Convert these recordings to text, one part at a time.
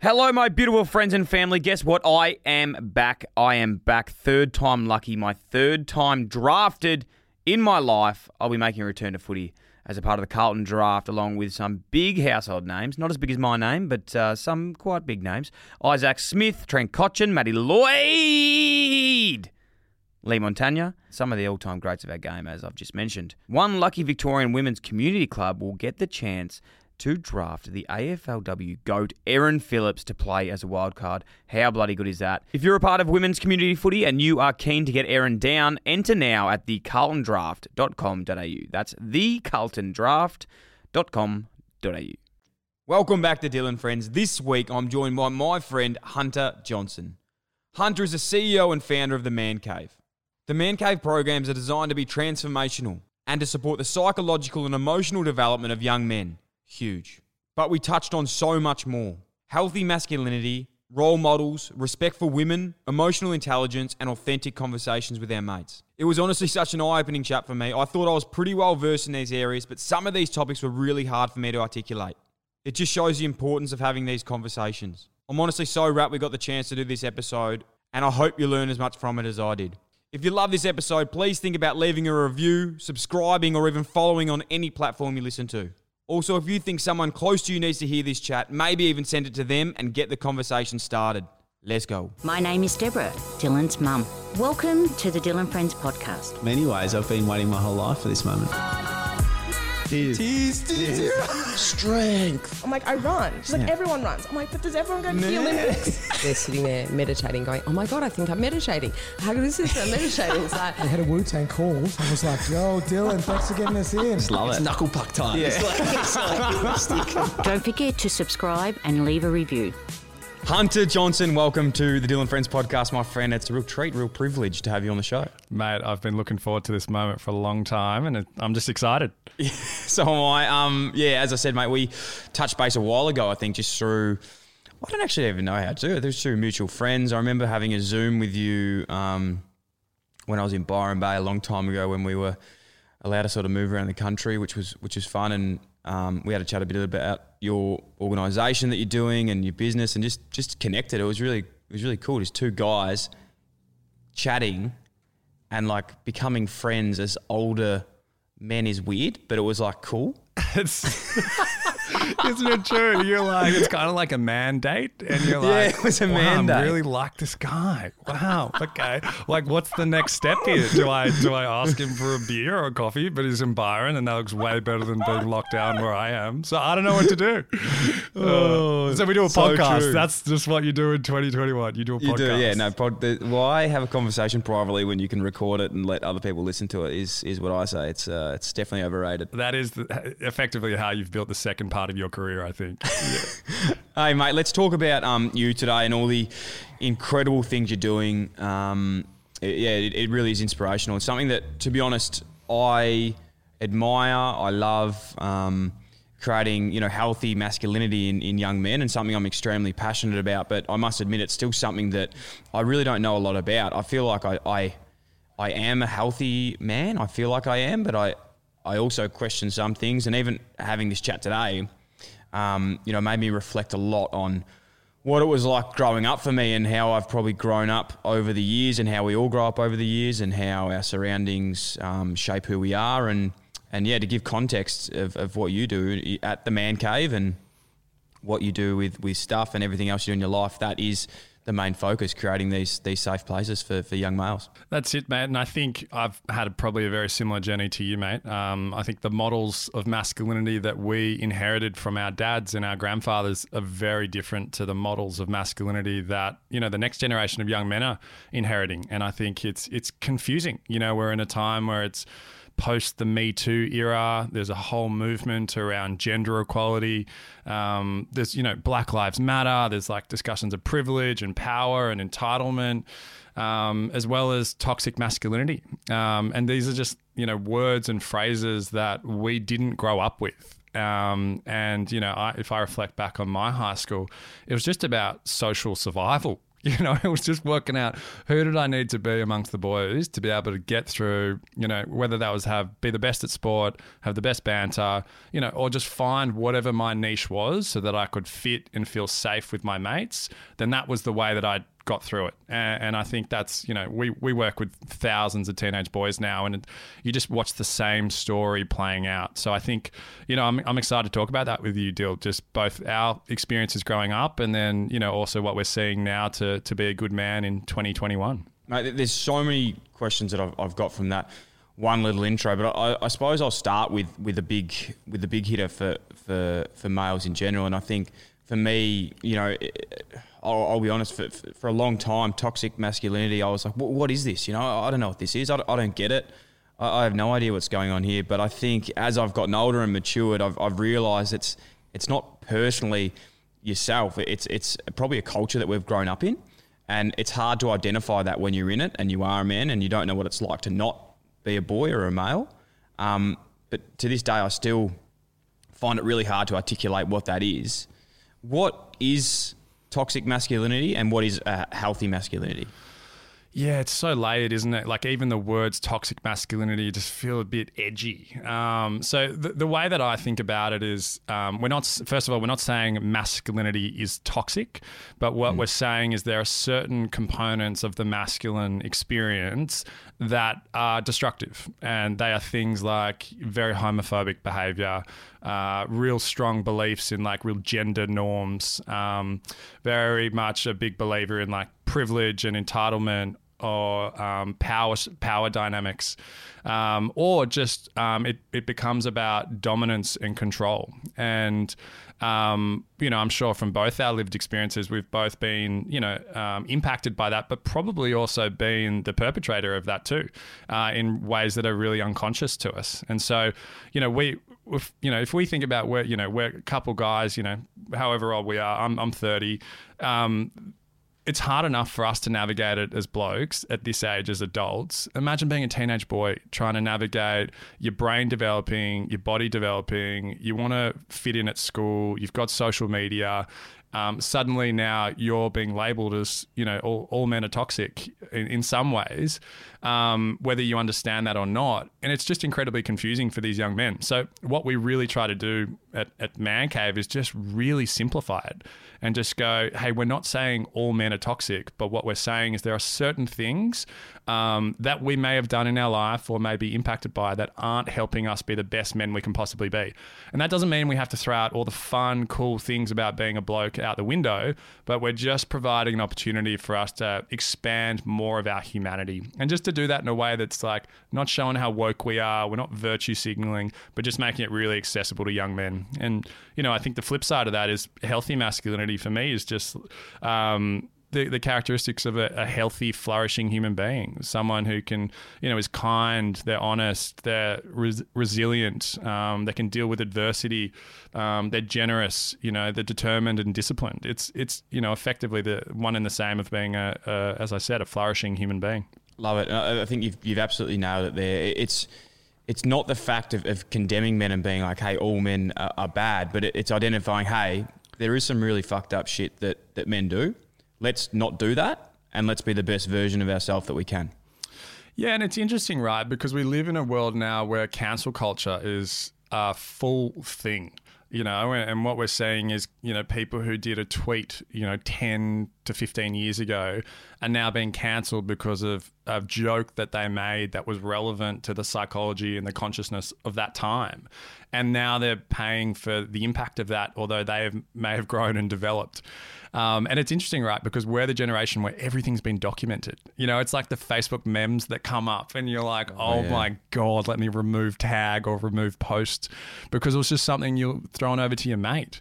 Hello, my beautiful friends and family. Guess what? I am back. I am back. Third time lucky. My third time drafted in my life. I'll be making a return to footy as a part of the Carlton draft, along with some big household names. Not as big as my name, but uh, some quite big names. Isaac Smith, Trent Cotchin, Matty Lloyd. Leigh Montagna, some of the all time greats of our game, as I've just mentioned. One lucky Victorian women's community club will get the chance to draft the AFLW GOAT Erin Phillips to play as a wild card. How bloody good is that? If you're a part of women's community footy and you are keen to get Erin down, enter now at thecarltondraft.com.au. That's thecarltondraft.com.au. Welcome back to Dylan Friends. This week I'm joined by my friend Hunter Johnson. Hunter is the CEO and founder of The Man Cave. The Man Cave programs are designed to be transformational and to support the psychological and emotional development of young men huge. But we touched on so much more healthy masculinity, role models, respect for women, emotional intelligence, and authentic conversations with our mates. It was honestly such an eye opening chat for me. I thought I was pretty well versed in these areas, but some of these topics were really hard for me to articulate. It just shows the importance of having these conversations. I'm honestly so rapt we got the chance to do this episode, and I hope you learn as much from it as I did. If you love this episode, please think about leaving a review, subscribing, or even following on any platform you listen to. Also, if you think someone close to you needs to hear this chat, maybe even send it to them and get the conversation started. Let's go. My name is Deborah, Dylan's mum. Welcome to the Dylan Friends podcast. many ways, I've been waiting my whole life for this moment. Tears. Tears, tears. Strength. I'm like, I run. She's like, everyone runs. I'm like, but does everyone go to the Olympics? They're sitting there meditating, going, oh my God, I think I'm meditating. How good is this? I'm meditating. It's like, They had a Wu Tang call. I was like, yo, Dylan, thanks for getting us in. Love it. Knuckle puck time. It's like, it's like Don't forget to subscribe and leave a review. Hunter Johnson, welcome to the Dylan Friends podcast, my friend. It's a real treat, real privilege to have you on the show. Mate, I've been looking forward to this moment for a long time, and I'm just excited. So am I. Um, yeah, as I said, mate, we touched base a while ago, I think, just through. I don't actually even know how to do it. There's through mutual friends. I remember having a Zoom with you um, when I was in Byron Bay a long time ago when we were allowed to sort of move around the country, which was which was fun. And um, we had a chat a bit about your organisation that you're doing and your business, and just just connected. It was really it was really cool. Just two guys chatting and like becoming friends as older men is weird, but it was like cool. It's, isn't it true? You're like, it's kind of like a mandate, and you're like, Yeah, it was a wow, man I really like this guy. Wow. Okay. Like, what's the next step here? Do I do I ask him for a beer or a coffee? But he's in Byron, and that looks way better than being locked down where I am. So I don't know what to do. Uh, so we do a so podcast. true. That's just what you do in 2021. You do a You podcast. do, yeah. No, pod, the, why have a conversation privately when you can record it and let other people listen to it is is what I say. It's uh, it's definitely overrated. That is the, effectively how you've built the second part of your career, I think. Hey, mate, let's talk about um, you today and all the incredible things you're doing. Um, it- yeah, it, it really is inspirational. It's something that, to be honest, I admire. I love um, creating, you know, healthy masculinity in, in young men, and something I'm extremely passionate about. But I must admit, it's still something that I really don't know a lot about. I feel like I, I, I am a healthy man. I feel like I am, but I, I also question some things. And even having this chat today, um, you know, made me reflect a lot on what it was like growing up for me and how I've probably grown up over the years and how we all grow up over the years and how our surroundings um, shape who we are and and yeah, to give context of, of what you do at the man cave and what you do with, with stuff and everything else you do in your life, that is the main focus, creating these these safe places for, for young males. That's it, mate. And I think I've had probably a very similar journey to you, mate. Um, I think the models of masculinity that we inherited from our dads and our grandfathers are very different to the models of masculinity that you know the next generation of young men are inheriting. And I think it's it's confusing. You know, we're in a time where it's post the Me Too era. There's a whole movement around gender equality. Um, there's, you know, Black Lives Matter. There's like discussions of privilege and power and entitlement, um, as well as toxic masculinity. Um, and these are just, you know, words and phrases that we didn't grow up with. Um, and you know, I, if I reflect back on my high school, it was just about social survival. You know, it was just working out who did I need to be amongst the boys to be able to get through. You know, whether that was have be the best at sport, have the best banter, you know, or just find whatever my niche was so that I could fit and feel safe with my mates. Then that was the way that I got through it. And, and, I think that's, you know, we, we work with thousands of teenage boys now and you just watch the same story playing out. So I think, you know, I'm, I'm excited to talk about that with you, Dill, just both our experiences growing up and then, you know, also what we're seeing now to, to be a good man in 2021. Mate, there's so many questions that I've, I've got from that one little intro, but I, I, suppose I'll start with, with a big with a big hitter for, for for males in general, and I think for me, you know, I'll, I'll be honest, for, for, a long time, toxic masculinity, I was like, what is this? You know, I don't know what this is. I don't, I don't get it. I, I, have no idea what's going on here. But I think as I've gotten older and matured, I've, I've realised it's it's not personally yourself. It's it's probably a culture that we've grown up in, and it's hard to identify that when you're in it and you are a man and you don't know what it's like to not be a boy or a male. Um, but to this day, I still find it really hard to articulate what that is. What is toxic masculinity and what is a healthy masculinity? Yeah, it's so layered, isn't it? Like even the words toxic masculinity just feel a bit edgy. Um, so the, the way that I think about it is, um, we're not. First of all, we're not saying masculinity is toxic, but what mm. we're saying is there are certain components of the masculine experience that are destructive, and they are things like very homophobic behavior, uh, real strong beliefs in like real gender norms, um, very much a big believer in like privilege and entitlement or um, power power dynamics, um, or just um, it it becomes about dominance and control. And um, you know, I'm sure from both our lived experiences, we've both been you know um, impacted by that, but probably also been the perpetrator of that too, uh, in ways that are really unconscious to us. And so, you know, we. If, you know, if we think about where you know we're a couple guys, you know, however old we are, I'm I'm 30. Um, it's hard enough for us to navigate it as blokes at this age as adults. Imagine being a teenage boy trying to navigate your brain developing, your body developing. You want to fit in at school. You've got social media um, suddenly now you're being labeled as you know all, all men are toxic in, in some ways um, whether you understand that or not and it's just incredibly confusing for these young men so what we really try to do at, at man cave is just really simplify it and just go hey we're not saying all men are toxic but what we're saying is there are certain things um, that we may have done in our life or may be impacted by that aren't helping us be the best men we can possibly be and that doesn't mean we have to throw out all the fun cool things about being a bloke out the window, but we're just providing an opportunity for us to expand more of our humanity and just to do that in a way that's like not showing how woke we are, we're not virtue signaling, but just making it really accessible to young men. And, you know, I think the flip side of that is healthy masculinity for me is just, um, the, the characteristics of a, a, healthy, flourishing human being. Someone who can, you know, is kind, they're honest, they're res- resilient, um, they can deal with adversity, um, they're generous, you know, they're determined and disciplined. It's, it's you know, effectively the one and the same of being, a, a as I said, a flourishing human being. Love it. I think you've, you've absolutely nailed it there. It's, it's not the fact of, of condemning men and being like, hey, all men are, are bad, but it, it's identifying, hey, there is some really fucked up shit that, that men do let's not do that and let's be the best version of ourselves that we can. Yeah, and it's interesting, right? Because we live in a world now where cancel culture is a full thing you know, and what we're seeing is, you know, people who did a tweet, you know, 10 to 15 years ago are now being cancelled because of a joke that they made that was relevant to the psychology and the consciousness of that time. And now they're paying for the impact of that, although they have, may have grown and developed. Um, and it's interesting, right? Because we're the generation where everything's been documented. You know, it's like the Facebook memes that come up, and you're like, oh, oh yeah. my God, let me remove tag or remove post because it was just something you're throwing over to your mate.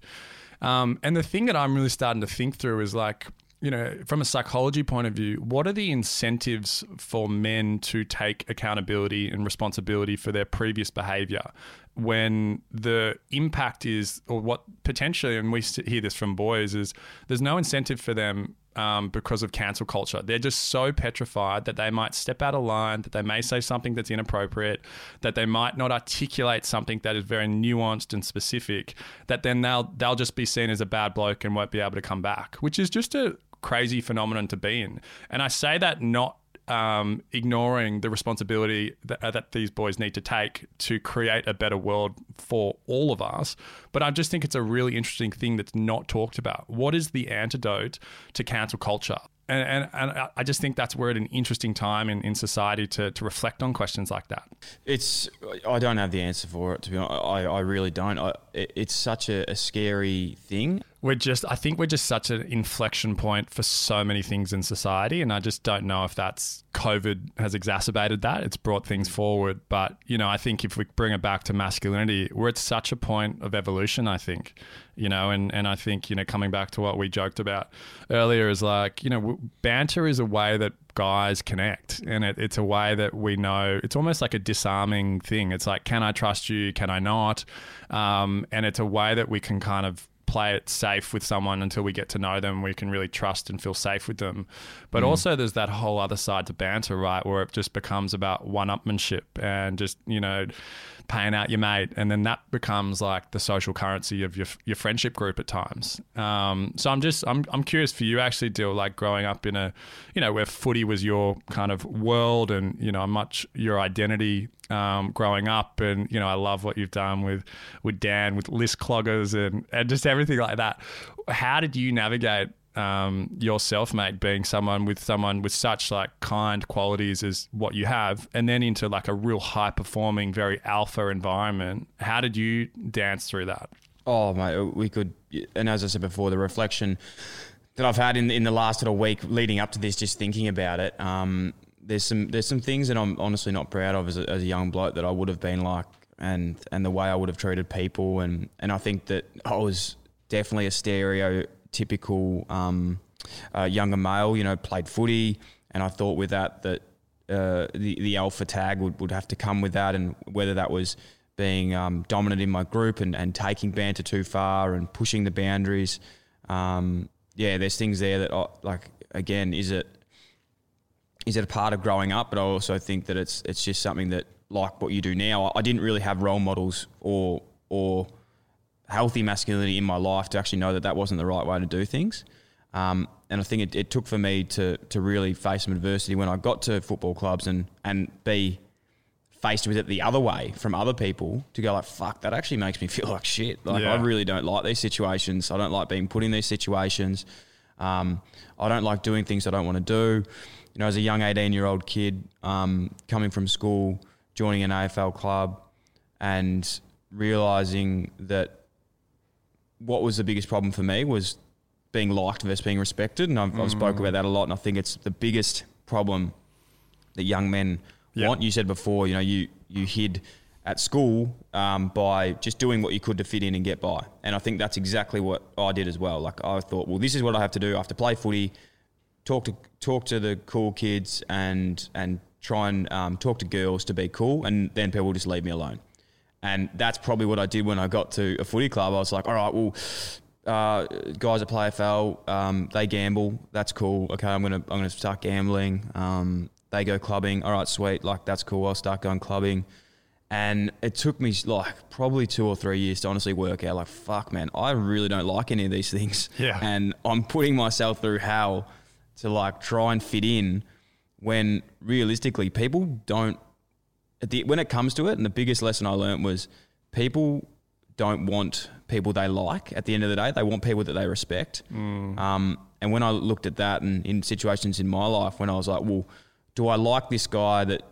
Um, and the thing that I'm really starting to think through is like, you know, from a psychology point of view, what are the incentives for men to take accountability and responsibility for their previous behavior when the impact is, or what potentially, and we hear this from boys, is there's no incentive for them um, because of cancel culture. They're just so petrified that they might step out of line, that they may say something that's inappropriate, that they might not articulate something that is very nuanced and specific, that then they'll they'll just be seen as a bad bloke and won't be able to come back, which is just a crazy phenomenon to be in. And I say that not um, ignoring the responsibility that, uh, that, these boys need to take to create a better world for all of us. But I just think it's a really interesting thing that's not talked about. What is the antidote to cancel culture? And, and, and I just think that's we're at an interesting time in, in society to, to reflect on questions like that. It's I don't have the answer for it to be honest. I, I really don't. I, it's such a, a scary thing we're just I think we're just such an inflection point for so many things in society and I just don't know if that's COVID has exacerbated that. It's brought things forward. But, you know, I think if we bring it back to masculinity, we're at such a point of evolution, I think. You know, and, and I think, you know, coming back to what we joked about earlier is like, you know, banter is a way that guys connect and it, it's a way that we know it's almost like a disarming thing it's like can i trust you can i not um, and it's a way that we can kind of play it safe with someone until we get to know them. We can really trust and feel safe with them. But mm. also, there's that whole other side to banter, right? Where it just becomes about one upmanship and just, you know, paying out your mate. And then that becomes like the social currency of your, your friendship group at times. Um, so I'm just, I'm, I'm curious for you actually, Dill, like growing up in a, you know, where footy was your kind of world and, you know, much your identity um, growing up, and you know I love what you've done with with Dan with list cloggers and and just everything like that. How did you navigate um, yourself, mate, being someone with someone with such like kind qualities as what you have, and then into like a real high performing, very alpha environment? How did you dance through that? Oh, mate, we could, and as I said before, the reflection that I've had in in the last little week leading up to this, just thinking about it. Um, there's some there's some things that I'm honestly not proud of as a, as a young bloke that I would have been like, and and the way I would have treated people, and and I think that I was definitely a stereotypical um, uh, younger male. You know, played footy, and I thought with that that uh, the the alpha tag would, would have to come with that, and whether that was being um, dominant in my group and, and taking banter too far and pushing the boundaries. Um, yeah, there's things there that I, like again, is it is it a part of growing up? But I also think that it's it's just something that, like what you do now, I didn't really have role models or or healthy masculinity in my life to actually know that that wasn't the right way to do things. Um, and I think it, it, took for me to to really face some adversity when I got to football clubs and and be faced with it the other way from other people to go like fuck that actually makes me feel like shit like yeah. I really don't like these situations I don't like being put in these situations um, I don't like doing things I don't want to do you know, as a young 18 year old kid um, coming from school, joining an AFL club, and realizing that what was the biggest problem for me was being liked versus being respected. And I've, mm. I've spoke about that a lot, and I think it's the biggest problem that young men yep. want. You said before, you know, you you hid at school um, by just doing what you could to fit in and get by. And I think that's exactly what I did as well. Like I thought, well, this is what I have to do. I have to play footy talk to talk to the cool kids and and try and um, talk to girls to be cool, and then people will just leave me alone. And that's probably what I did when I got to a footy club. I was like, all right, well, uh, guys that play AFL, um, they gamble. That's cool. Okay, I'm gonna I'm gonna start gambling. Um, they go clubbing. All right, sweet. Like that's cool. I'll start going clubbing. And it took me like probably two or three years to honestly work out. Like, fuck, man, I really don't like any of these things. Yeah. And I'm putting myself through hell to like try and fit in when realistically people don't the, when it comes to it and the biggest lesson I learned was people don't want people they like at the end of the day they want people that they respect mm. um, and when I looked at that and in situations in my life when I was like well do I like this guy that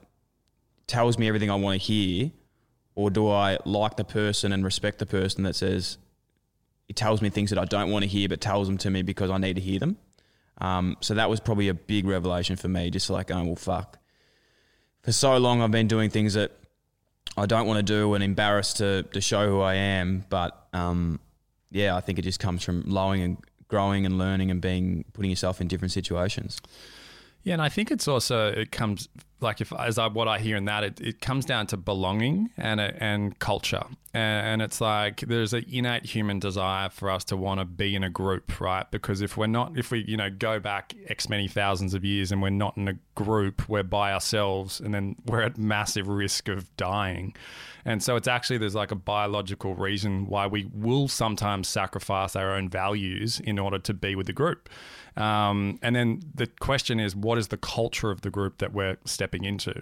tells me everything I want to hear or do I like the person and respect the person that says he tells me things that I don't want to hear but tells them to me because I need to hear them um, so that was probably a big revelation for me, just like going, well, fuck. For so long, I've been doing things that I don't want to do and embarrassed to, to show who I am. But um, yeah, I think it just comes from lowering and growing and learning and being putting yourself in different situations. Yeah, and I think it's also it comes like if as I what I hear in that it, it comes down to belonging and uh, and culture, and, and it's like there's an innate human desire for us to want to be in a group, right? Because if we're not, if we you know go back x many thousands of years and we're not in a group, we're by ourselves, and then we're at massive risk of dying. And so it's actually there's like a biological reason why we will sometimes sacrifice our own values in order to be with the group. Um, and then the question is, what is the culture of the group that we're stepping into?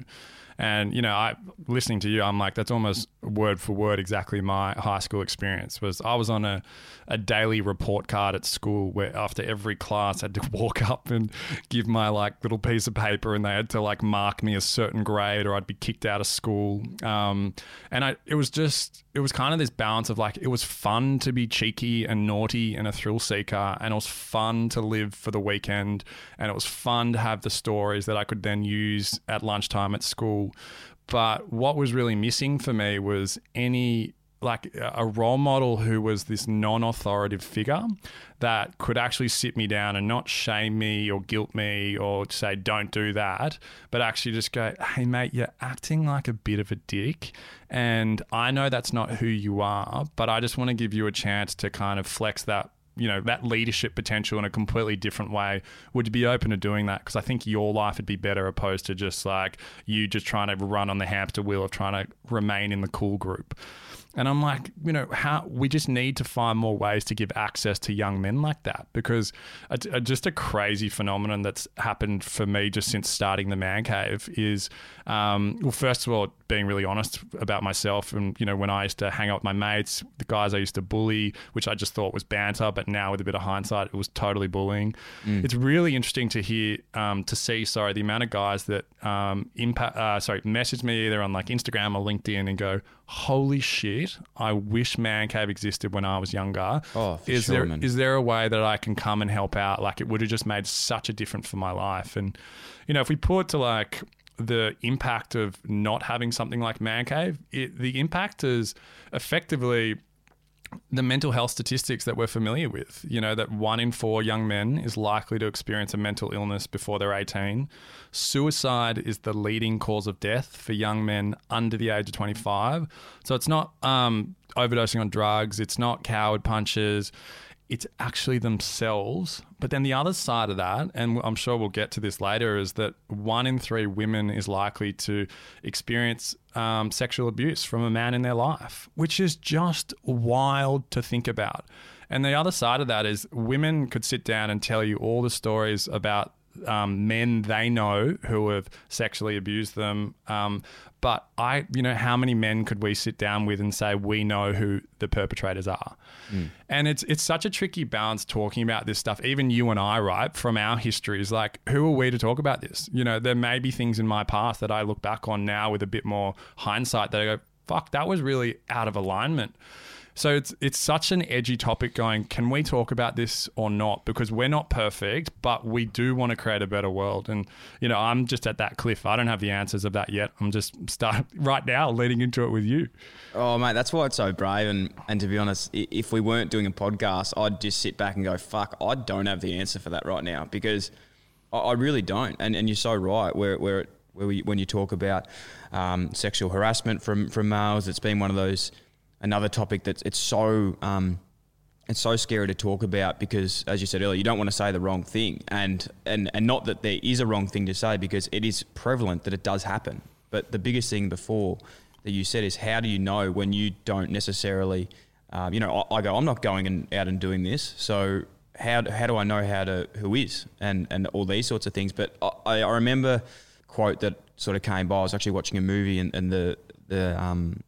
And you know, I listening to you, I'm like, that's almost word for word exactly my high school experience. Was I was on a, a daily report card at school where after every class I had to walk up and give my like little piece of paper, and they had to like mark me a certain grade, or I'd be kicked out of school. Um, and I, it was just, it was kind of this balance of like, it was fun to be cheeky and naughty and a thrill seeker, and it was fun to live for the weekend, and it was fun to have the stories that I could then use at lunchtime at school but what was really missing for me was any like a role model who was this non-authoritative figure that could actually sit me down and not shame me or guilt me or say don't do that but actually just go hey mate you're acting like a bit of a dick. And I know that's not who you are but I just want to give you a chance to kind of flex that you know that leadership potential in a completely different way would you be open to doing that? Because i think your life would be better opposed to just like you just trying to run on the hamster wheel of trying to remain in the cool group. And I'm like, you know, how we just need to find more ways to give access to young men like that because a, a, just a crazy phenomenon that's happened for me just since starting the man cave is, um, well, first of all, being really honest about myself. And, you know, when I used to hang out with my mates, the guys I used to bully, which I just thought was banter, but now with a bit of hindsight, it was totally bullying. Mm. It's really interesting to hear, um, to see, sorry, the amount of guys that um, impact, uh, sorry, message me either on like Instagram or LinkedIn and go, holy shit, I wish Man Cave existed when I was younger. Oh, is sure, there man. is there a way that I can come and help out? Like it would have just made such a difference for my life. And you know, if we put to like the impact of not having something like Man Cave, it, the impact is effectively the mental health statistics that we're familiar with. You know, that one in four young men is likely to experience a mental illness before they're 18. Suicide is the leading cause of death for young men under the age of 25. So it's not um, overdosing on drugs, it's not coward punches, it's actually themselves. But then the other side of that, and I'm sure we'll get to this later, is that one in three women is likely to experience um, sexual abuse from a man in their life, which is just wild to think about. And the other side of that is women could sit down and tell you all the stories about um, men they know who have sexually abused them. Um, but I, you know, how many men could we sit down with and say we know who the perpetrators are? Mm. And it's it's such a tricky balance talking about this stuff. Even you and I, right, from our histories, like who are we to talk about this? You know, there may be things in my past that I look back on now with a bit more hindsight that I go, fuck, that was really out of alignment. So it's it's such an edgy topic going, can we talk about this or not? Because we're not perfect, but we do want to create a better world. And, you know, I'm just at that cliff. I don't have the answers of that yet. I'm just start right now leading into it with you. Oh, mate, that's why it's so brave. And, and to be honest, if we weren't doing a podcast, I'd just sit back and go, fuck, I don't have the answer for that right now because I, I really don't. And, and you're so right. Where, where, where we, when you talk about um, sexual harassment from, from males, it's been one of those – another topic that's it's so um, it's so scary to talk about because, as you said earlier, you don't want to say the wrong thing, and and and not that there is a wrong thing to say because it is prevalent that it does happen. But the biggest thing before that you said is how do you know when you don't necessarily, um, you know, I, I, go, I'm not going and out and doing this, so how how do I know how to who is and and all these sorts of things. But I, I remember quote that sort of came by. I was actually watching a movie and, and the the um,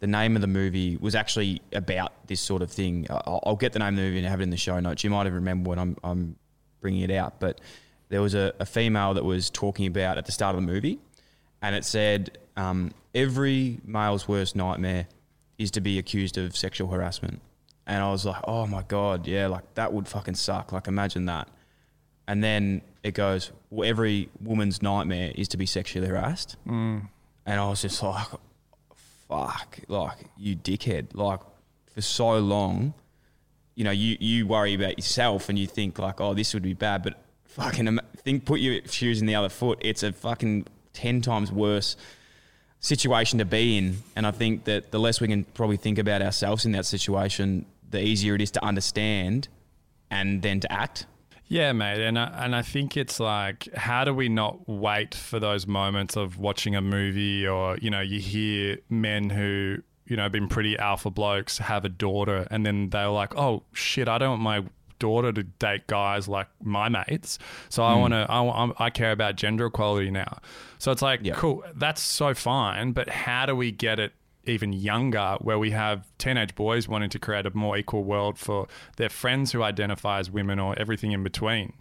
the name of the movie was actually about this sort of thing. I'll, I'll, get the name of the movie and have it in the show notes. You might have remembered when I'm, I'm bringing it out, but there was a, a, female that was talking about at the start of the movie, and it said um, every male's worst nightmare is to be accused of sexual harassment. And I was like, oh my god, yeah, like that would fucking suck. Like imagine that. And then it goes, well, every woman's nightmare is to be sexually harassed. Mm. And I was just like, fuck, like you dickhead. Like for so long, you know, you, you worry about yourself and you think like, oh, this would be bad, but fucking think, put your shoes in the other foot. It's a fucking ten times worse situation to be in. And I think that the less we can probably think about ourselves in that situation, the easier it is to understand and then to act. Yeah, mate, and I, and I think it's like, how do we not wait for those moments of watching a movie, or you know, you hear men who you know been pretty alpha blokes have a daughter, and then they're like, oh shit, I don't want my daughter to date guys like my mates, so I hmm. want to, I, I'm- I care about gender equality now. So it's like, cool, that's so fine, but how do we get it? Even younger, where we have teenage boys wanting to create a more equal world for their friends who identify as women or everything in between.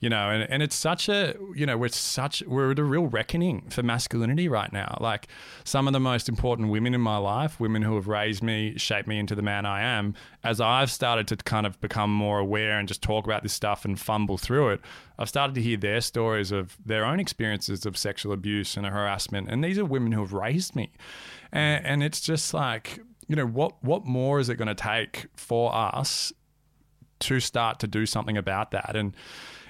You know, and, and it's such a, you know, we're such, we're at a real reckoning for masculinity right now. Like some of the most important women in my life, women who have raised me, shaped me into the man I am, as I've started to kind of become more aware and just talk about this stuff and fumble through it, I've started to hear their stories of their own experiences of sexual abuse and harassment. And these are women who have raised me. And, and it's just like, you know, what, what more is it going to take for us to start to do something about that? And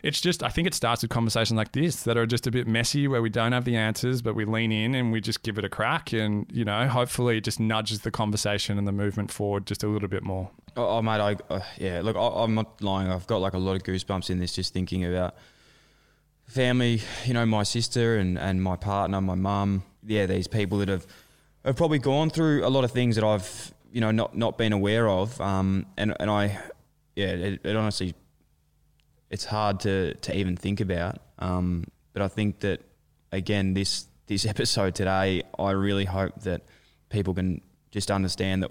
it's just, I think it starts with conversations like this that are just a bit messy where we don't have the answers, but we lean in and we just give it a crack. And, you know, hopefully it just nudges the conversation and the movement forward just a little bit more. Oh, oh mate, I uh, yeah. Look, I, I'm not lying. I've got like a lot of goosebumps in this just thinking about family. You know, my sister and and my partner, my mum. Yeah, these people that have have probably gone through a lot of things that I've you know not not been aware of. Um, and and I, yeah, it, it honestly, it's hard to to even think about. Um, but I think that again, this this episode today, I really hope that people can just understand that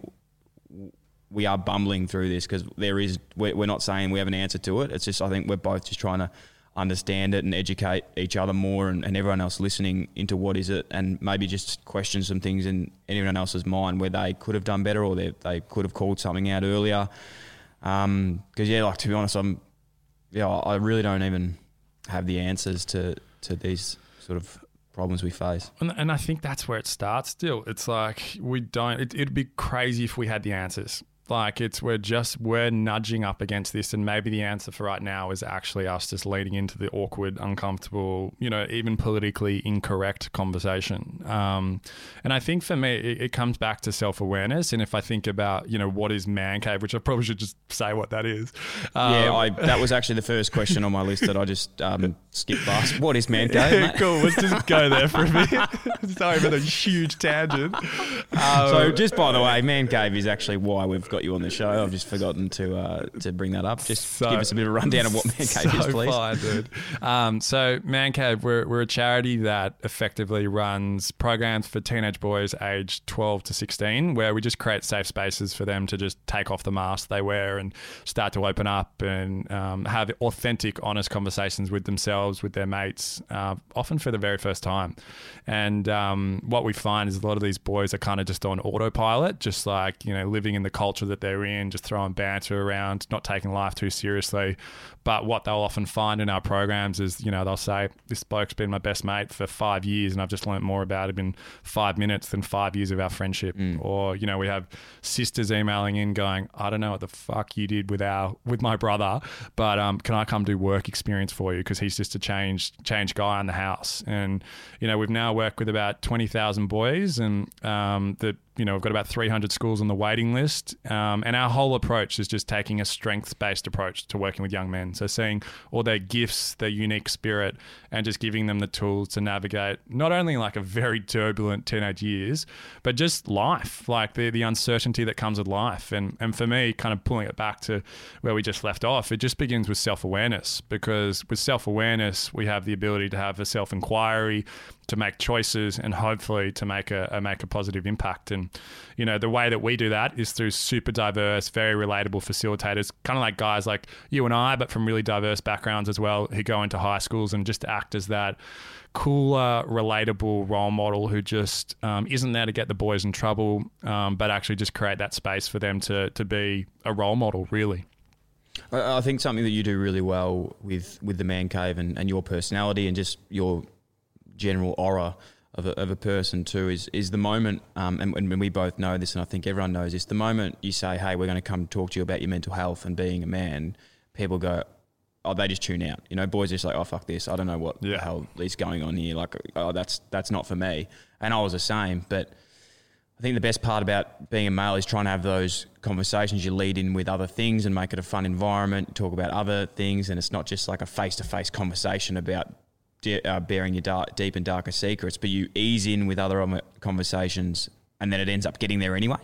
we are bumbling through this because there is we're, we're not saying we have an answer to it. It's just I think we're both just trying to understand it and educate each other more and, and everyone else listening into what is it and maybe just question some things in anyone else's mind where they could have done better or they, they could have called something out earlier. Um, because yeah, like to be honest, I'm yeah I really don't even have the answers to to these sort of problems we face. And, and I think that's where it starts still. It's like we don't, it, it'd be crazy if we had the answers. Like it's, we're just, we're nudging up against this. And maybe the answer for right now is actually us just leading into the awkward, uncomfortable, you know, even politically incorrect conversation. Um, and I think for me, it, it comes back to self awareness. And if I think about, you know, what is man cave, which I probably should just say what that is. Um, yeah, I, that was actually the first question on my list that I just um, skipped past. What is man cave? mate? cool. Let's just go there for a bit. Sorry for the huge tangent. Um, So, just by the way, man cave is actually why we've got you on the show. I've just forgotten to uh, to bring that up. Just So- give us a bit of a rundown of what man cave so is, please. fine, dude. Um, so Man Cave, we're, we're a charity that effectively runs programs for teenage boys aged 12 to 16, where we just create safe spaces for them to just take off the mask they wear and start to open up and um, have authentic, honest conversations with themselves, with their mates, uh, often for the very first time. And um, what we find is a lot of these boys are kind of just on autopilot, just like, you know, living in the culture that they're in, just throwing banter around, not taking life too seriously. But what they'll often find in our programs is, you know, they'll say, This bloke's been my best mate for five years and I've just learnt more about him in five minutes than five years of our friendship. Or, you know, we have sisters emailing in going, I don't know what the fuck you did with our with my brother, but um, can I come do work experience for you? Because he's just a change change guy in the house. And, you know, we've now worked with about twenty thousand boys and um, that you know, we've got about 300 schools on the waiting list. Um, and our whole approach is just taking a strengths based approach to working with young men. So, seeing all their gifts, their unique spirit, and just giving them the tools to navigate not only like a very turbulent teenage years, but just life, like the, the uncertainty that comes with life. And, and for me, kind of pulling it back to where we just left off, it just begins with self awareness because with self awareness, we have the ability to have a self inquiry to make choices and hopefully to make a, a make a positive impact. And you know, the way that we do that is through super diverse, very relatable facilitators, kind of like guys like you and I, but from really diverse backgrounds as well, who go into high schools and just act as that cooler, relatable role model who just um, isn't there to get the boys in trouble, um, but actually just create that space for them to to be a role model, really. I think something that you do really well with, with the man cave and, and your personality and just your general aura of a, of a person too is is the moment, um, and, and we both know this, and I think everyone knows this. The moment you say, "Hey, we're going to come talk to you about your mental health and being a man," people go, "Oh, they just tune out." You know, boys are just like, "Oh, fuck this! I don't know what the hell is going on here." Like, "Oh, that's that's not for me." And I was the same, but. I think the best part about being a male is trying to have those conversations. You lead in with other things and make it a fun environment. Talk about other things, and it's not just like a face-to-face conversation about de- uh, bearing your dark, deep and darker secrets. But you ease in with other conversations, and then it ends up getting there anyway.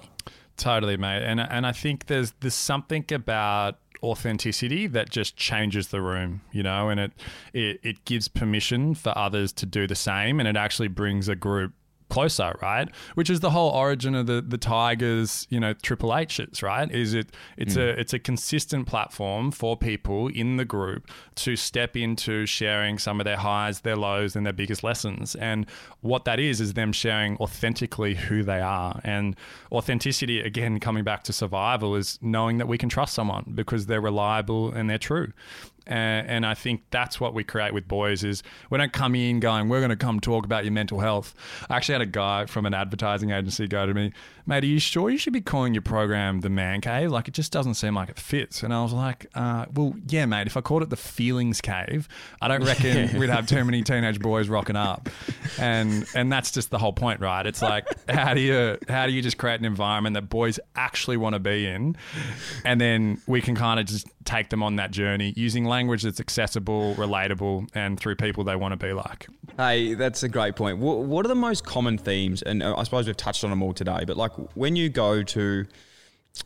Totally, mate. And and I think there's there's something about authenticity that just changes the room, you know, and it, it it gives permission for others to do the same and it actually brings a group closer, right? Which is the whole origin of the the Tigers, you know, Triple H's, right? Is it it's a hmm. it's a consistent platform for people in the group to step into sharing some of their highs, their lows, and their biggest lessons. And what that is is them sharing authentically who they are. And authenticity, again, coming back to survival, is knowing that we can trust someone because they're reliable and they're true. And, and I think that's what we create with boys is we don't come in going, we're going to come talk about your mental health. I actually had a guy from an advertising agency go to me, mate, are you sure you should be calling your program the man cave? Like it just doesn't seem like it fits. And I was like, uh, well, yeah, mate, if I called it the feelings cave, I don't reckon we'd have too many teenage boys rocking up. And, and that's just the whole point, right? It's like, how do you, how do you just create an environment that boys actually want to be in? And then we can kind of just take them on that journey using language that's accessible, relatable, and through people they want to be like. Hey, that's a great point. What, what are the most common themes? And uh, I suppose we've touched on them all today, but like when you go to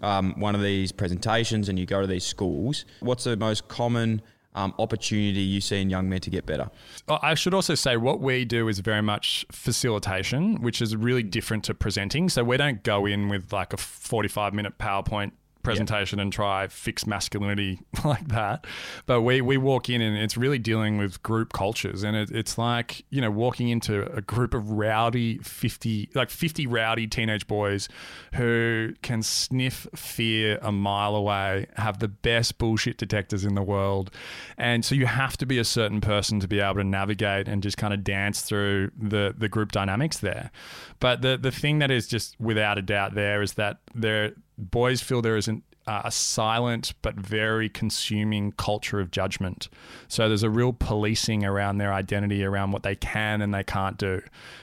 um, one of these presentations and you go to these schools, what's the most common um, opportunity you see in young men to get better? I should also say what we do is very much facilitation, which is really different to presenting. So we don't go in with like a 45 minute PowerPoint presentation and try fix masculinity like that. But we, we walk in and it's really dealing with group cultures. And it, it's like, you know, walking into a group of rowdy 50, like 50 rowdy teenage boys who can sniff fear a mile away, have the best bullshit detectors in the world. And so you have to be a certain person to be able to navigate and just kind of dance through the, the group dynamics there. But the, the thing that is just without a doubt there is that there boys feel there is an, uh, a silent but very consuming culture of judgment. So there's a real policing around their identity, around what they can and they can't do.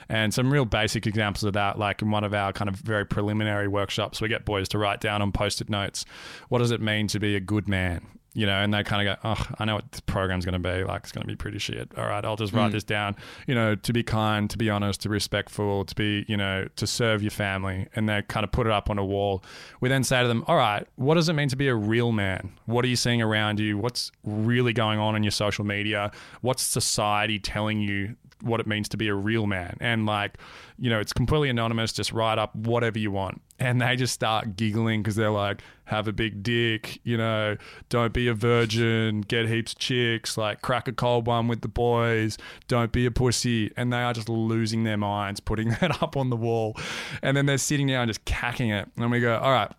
And some real basic examples of that, like in one of our kind of very preliminary workshops, we get boys to write down on post it notes what does it mean to be a good man? You know, and they kind of go, oh, I know what this program's going to be. Like, it's going to be pretty shit. All right, I'll just write mm. this down. You know, to be kind, to be honest, to be respectful, to be, you know, to serve your family. And they kind of put it up on a wall. We then say to them, all right, what does it mean to be a real man? What are you seeing around you? What's really going on in your social media? What's society telling you what it means to be a real man. And like, you know, it's completely anonymous. Just write up whatever you want. And they just start giggling because they're like, have a big dick, you know, don't be a virgin, get heaps of chicks, like crack a cold one with the boys, don't be a pussy. And they are just losing their minds putting that up on the wall. And then they're sitting down just cacking it. And we go, all right,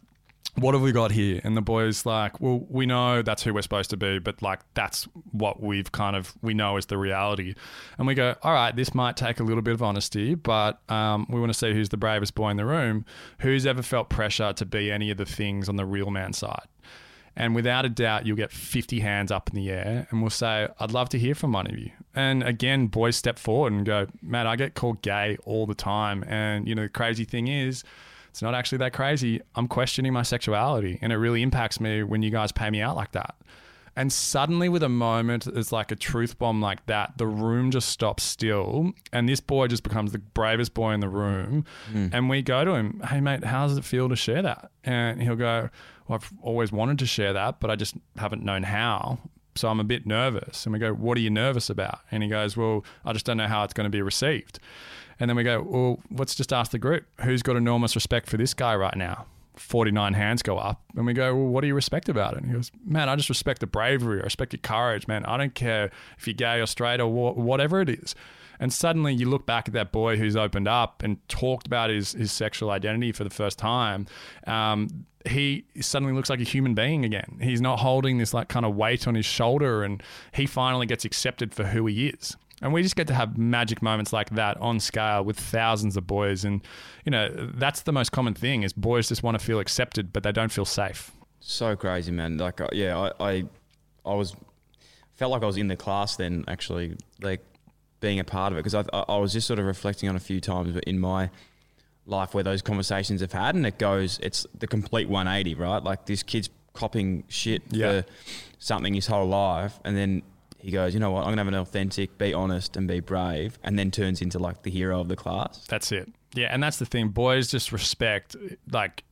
what have we got here? And the boys like, well, we know that's who we're supposed to be, but like that's what we've kind of we know is the reality. And we go, all right, this might take a little bit of honesty, but um, we want to see who's the bravest boy in the room, who's ever felt pressure to be any of the things on the real man side. And without a doubt, you'll get 50 hands up in the air, and we'll say, I'd love to hear from one of you. And again, boys step forward and go, Matt, I get called gay all the time. And, you know, the crazy thing is, it's not actually that crazy. I'm questioning my sexuality, and it really impacts me when you guys pay me out like that. And suddenly, with a moment, it's like a truth bomb like that. The room just stops still, and this boy just becomes the bravest boy in the room. Hmm. And we go to him, "Hey, mate, how does it feel to share that?" And he'll go, well, "I've always wanted to share that, but I just haven't known how." So I'm a bit nervous. And we go, "What are you nervous about?" And he goes, "Well, I just don't know how it's going to be received." And then we go, well, let's just ask the group who's got enormous respect for this guy right now. 49 hands go up. And we go, well, what do you respect about it? And he goes, man, I just respect the bravery. I respect your courage, man. I don't care if you're gay or straight or wha- whatever it is. And suddenly you look back at that boy who's opened up and talked about his, his sexual identity for the first time. Um, he suddenly looks like a human being again. He's not holding this like kind of weight on his shoulder and he finally gets accepted for who he is. And we just get to have magic moments like that on scale with thousands of boys. And, you know, that's the most common thing is boys just want to feel accepted, but they don't feel safe. So crazy, man. Like, uh, yeah, I, I, I was felt like I was in the class then, actually, like being a part of it, because I, I, I was just sort of reflecting on a few times in my life where those conversations have had, and it goes, it's the complete 180, right? Like this kid's copying shit Yeah. for something his whole life, and then he goes, you know what? I'm gonna have an authentic, be honest, and be brave, and then turns into like the hero of the class. That's it. Yeah, and that's the thing. Boys just respect like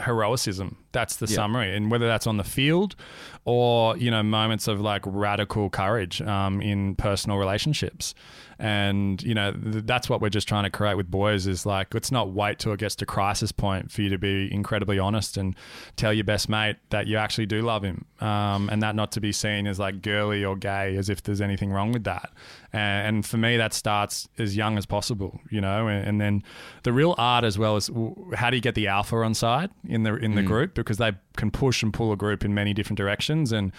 heroicism. That's the Yeah. summary, and whether that's on the field or you know moments of like radical courage um, in personal relationships, and you know th- that's what we're just trying to create with boys is like let's not wait till it gets to crisis point for you to be incredibly honest and tell your best mate that you actually do love him, um, and that not to be seen as like girly or gay as if there's anything wrong with that. And, and for me, that starts as young as possible, you know. And, and then the real art as well is w- how do you get the alpha on side in the in the group because they can push and pull a group in many different directions, and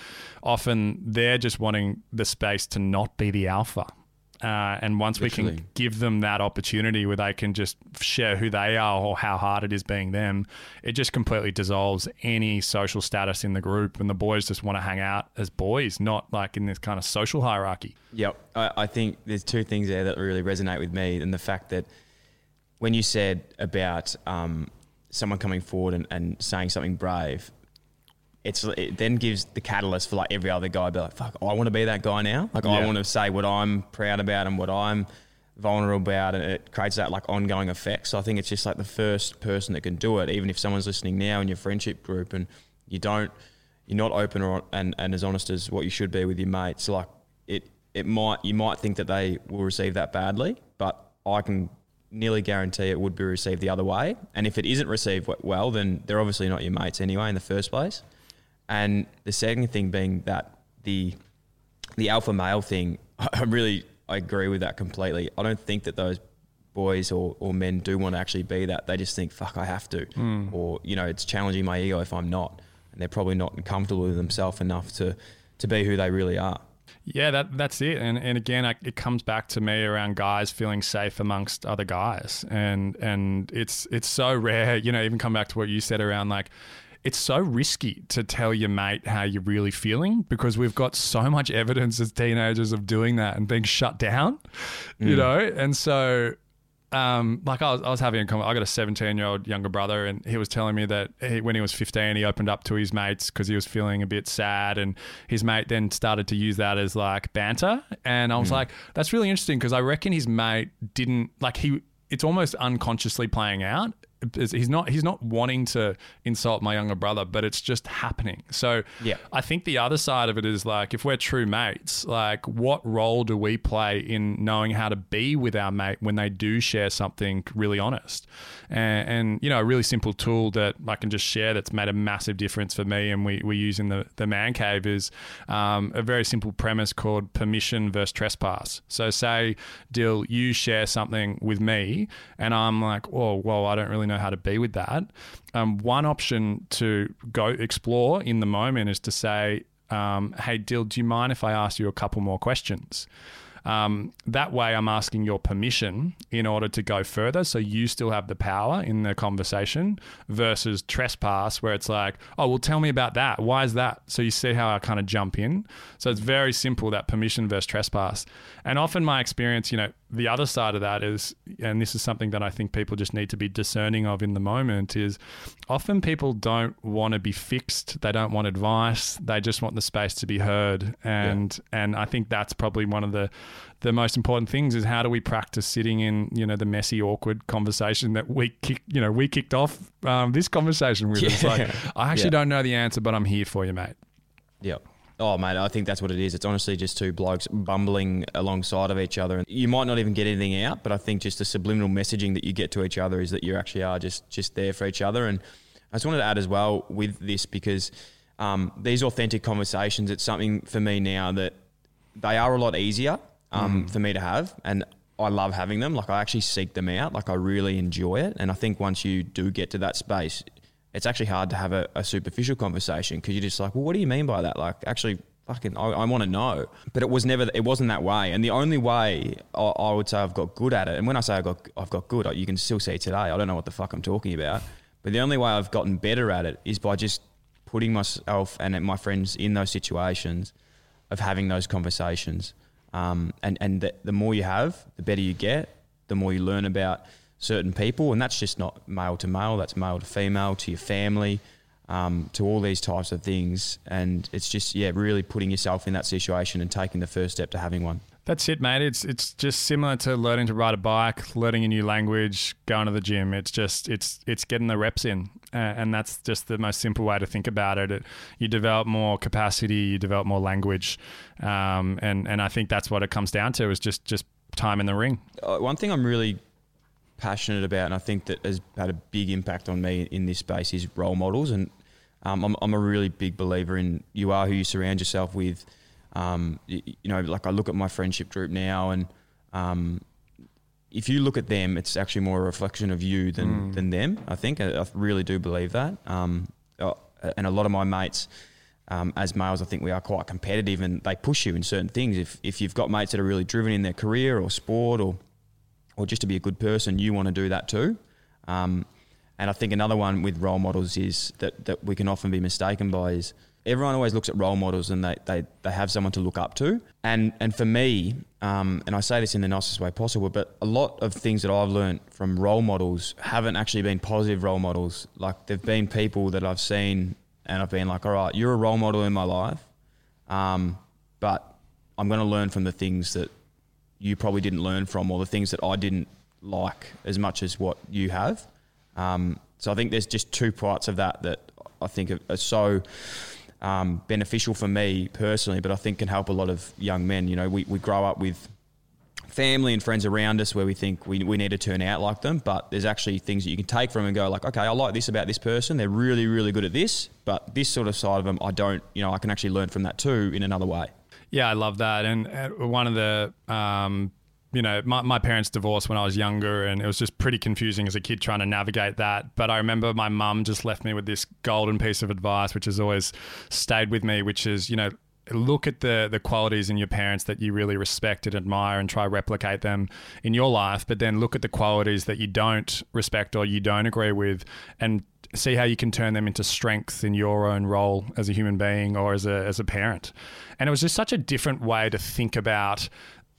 often they're just wanting the space to not be the alpha. Uh, and once we can give them that opportunity where they can just share who they are or how hard it is being them, it just completely dissolves any social status in the group. And the boys just want to hang out as boys, not like in this kind of social hierarchy. Yep. I, I think there's two things there that really resonate with me, and the fact that when you said about um, someone coming forward and, and saying something brave, it's it then gives the catalyst for like every other guy to be like, fuck, I want to be that guy now. Like I want to say what I'm proud about and what I'm vulnerable about, and it creates that like ongoing effect. So I think it's just like the first person that can do it, even if someone's listening now in your friendship group and you don't, you're not open or and, and as honest as what you should be with your mates. Like it, it might you might think that they will receive that badly, but I can nearly guarantee it would be received the other way. And if it isn't received well, then they're obviously not your mates anyway in the first place. And the second thing being that the the alpha male thing, I really I agree with that completely. I don't think that those boys or, or men do want to actually be that. They just think, fuck, I have to. Hmm. Or, you know, it's challenging my ego if I'm not. And they're probably not comfortable with themselves enough to, to be who they really are. Yeah, that that's it. And and again, I, it comes back to me around guys feeling safe amongst other guys, and and it's it's so rare. You know, even come back to what you said around like. It's so risky to tell your mate how you're really feeling because we've got so much evidence as teenagers of doing that and being shut down, you know? And so um, like I was, I was having a conversation. I got a 17 year old younger brother, and he was telling me that he, when he was 15, he opened up to his mates because he was feeling a bit sad, and his mate then started to use that as like banter. And I was like, that's really interesting because I reckon his mate didn't like he. It's almost unconsciously playing out. He's not. He's not wanting to insult my younger brother, but it's just happening. So Yeah. I think the other side of it is like if we're true mates, like what role do we play in knowing how to be with our mate when they do share something really honest? And, and you know, a really simple tool that I can just share that's made a massive difference for me and we, we use in the, the man cave is um, a very simple premise called permission versus trespass. So say, Dill, you share something with me and I'm like, oh, well, I don't really know how to be with that. Um, one option to go explore in the moment is to say, um, hey, Dill, do you mind if I ask you a couple more questions? Um, that way, I'm asking your permission in order to go further. So you still have the power in the conversation versus trespass, where it's like, oh, well, tell me about that. Why is that? So you see how I kind of jump in. So it's very simple that permission versus trespass. And often, my experience, you know, the other side of that is, and this is something that I think people just need to be discerning of in the moment, is often people don't want to be fixed. They don't want advice. They just want the space to be heard. And and I think that's probably one of the the most important things is how do we practice sitting in you know the messy awkward conversation that we kick you know we kicked off um, this conversation with. It's like I actually Yeah. don't know the answer, but I'm here for you, mate. Yep. Oh, mate, I think that's what it is. It's honestly just two blokes bumbling alongside of each other. And you might not even get anything out, but I think just the subliminal messaging that you get to each other is that you actually are just, just there for each other. And I just wanted to add as well with this because um, these authentic conversations, it's something for me now that they are a lot easier um, for me to have. And I love having them. Like I actually seek them out. Like I really enjoy it. And I think once you do get to that space, it's actually hard to have a, a superficial conversation because you're just like, well, what do you mean by that? Like, actually, fucking, I, I want to know. But it was never, it wasn't that way. And the only way I, I would say I've got good at it, and when I say I've got, I've got good, you can still see today. I don't know what the fuck I'm talking about. But the only way I've gotten better at it is by just putting myself and my friends in those situations of having those conversations. Um, and and the, the more you have, the better you get, the more you learn about certain people. And that's just not male to male, that's male to female, to your family, um, to all these types of things. And it's just, yeah, really putting yourself in that situation and taking the first step to having one. That's it, mate. It's it's just similar to learning to ride a bike, learning a new language, going to the gym. It's just it's it's getting the reps in, uh, and that's just the most simple way to think about it. it you develop more capacity, you develop more language, um, and and I think that's what it comes down to is just just time in the ring. Uh, one thing I'm really passionate about, and I think that has had a big impact on me in this space, is role models. And um, I'm, I'm a really big believer in you are who you surround yourself with. Um, you, you, know, like I look at my friendship group now, and um, if you look at them, it's actually more a reflection of you than, mm. than them. I think I, I really do believe that. Um, uh, and a lot of my mates, um, as males, I think we are quite competitive, and they push you in certain things. If if you've got mates that are really driven in their career or sport or or just to be a good person, you want to do that too. Um, and I think another one with role models is that, that we can often be mistaken by is everyone always looks at role models and they, they, they have someone to look up to. And, and for me, um, and I say this in the nicest way possible, but a lot of things that I've learned from role models haven't actually been positive role models. Like they've been people that I've seen and I've been like, all right, you're a role model in my life, um, but I'm going to learn from the things that you probably didn't learn from, or the things that I didn't like as much as what you have. Um, so I think there's just two parts of that that I think are, are so um, beneficial for me personally, but I think can help a lot of young men. You know, we, we grow up with family and friends around us where we think we, we need to turn out like them, but there's actually things that you can take from and go like, okay, I like this about this person. They're really, really good at this, but this sort of side of them, I don't, you know, I can actually learn from that too in another way. Yeah, I love that. And uh, one of the, um, you know, my, my parents divorced when I was younger, and it was just pretty confusing as a kid trying to navigate that. But I remember my mum just left me with this golden piece of advice, which has always stayed with me, which is, you know, look at the the qualities in your parents that you really respect and admire and try replicate them in your life but then look at the qualities that you don't respect or you don't agree with and see how you can turn them into strength in your own role as a human being or as a as a parent. And it was just such a different way to think about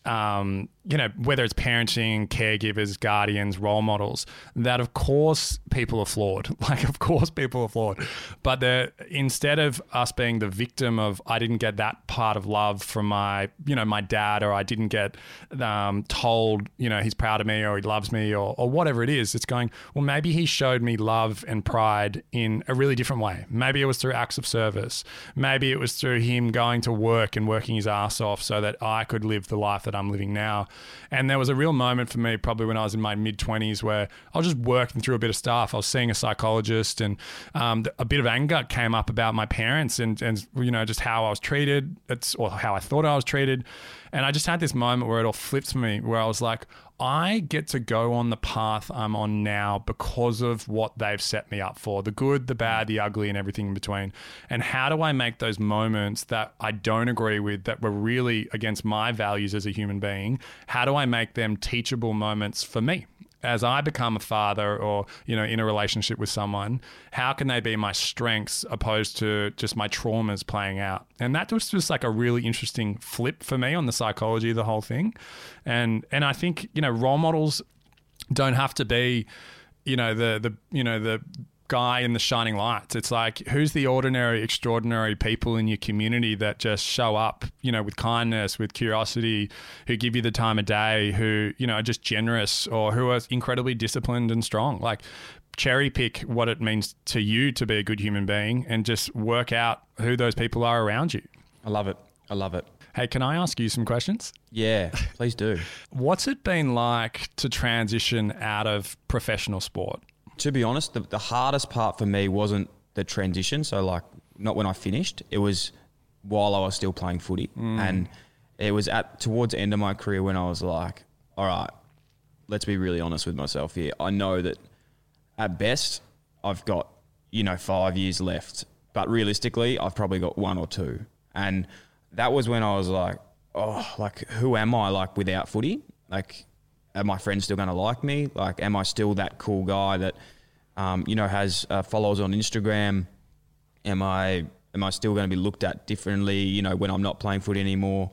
um, you know, whether it's parenting, caregivers, guardians, role models, that of course people are flawed. Like, of course people are flawed. But instead of us being the victim of, I didn't get that part of love from my, you know, my dad, or I didn't get um, told, you know, he's proud of me or he loves me or, or whatever it is, it's going, well, maybe he showed me love and pride in a really different way. Maybe it was through acts of service. Maybe it was through him going to work and working his ass off so that I could live the life that I'm living now. And there was a real moment for me, probably when I was in my mid 20s, where I was just working through a bit of stuff. I was seeing a psychologist, and um, a bit of anger came up about my parents and, and you know, just how I was treated, or how I thought I was treated. And I just had this moment where it all flipped for me, where I was like, I get to go on the path I'm on now because of what they've set me up for the good, the bad, the ugly, and everything in between. And how do I make those moments that I don't agree with, that were really against my values as a human being? How do I make them teachable moments for me? As I become a father or you know in a relationship with someone, how can they be my strengths opposed to just my traumas playing out? And that was just like a really interesting flip for me on the psychology of the whole thing. And and I think you know role models don't have to be you know the the you know the guy in the shining lights. It's like who's the ordinary, extraordinary people in your community that just show up, you know, with kindness, with curiosity, who give you the time of day, who you know are just generous or who are incredibly disciplined and strong. Like cherry pick what it means to you to be a good human being and just work out who those people are around you. I love it. I love it. Hey, can I ask you some questions? Yeah, please do. What's it been like to transition out of professional sport? To be honest, the, the hardest part for me wasn't the transition. So, like, not when I finished, it was while I was still playing footy. Mm. And it was at towards the end of my career when I was like, all right, let's be really honest with myself here. I know that at best, I've got, you know, five years left. But realistically, I've probably got one or two. And that was when I was like, oh, like who am I like without footy? Like, are my friends still going to like me? Like, am I still that cool guy that, um, you know, has uh, followers on Instagram? Am I am I still going to be looked at differently? You know, when I'm not playing foot anymore?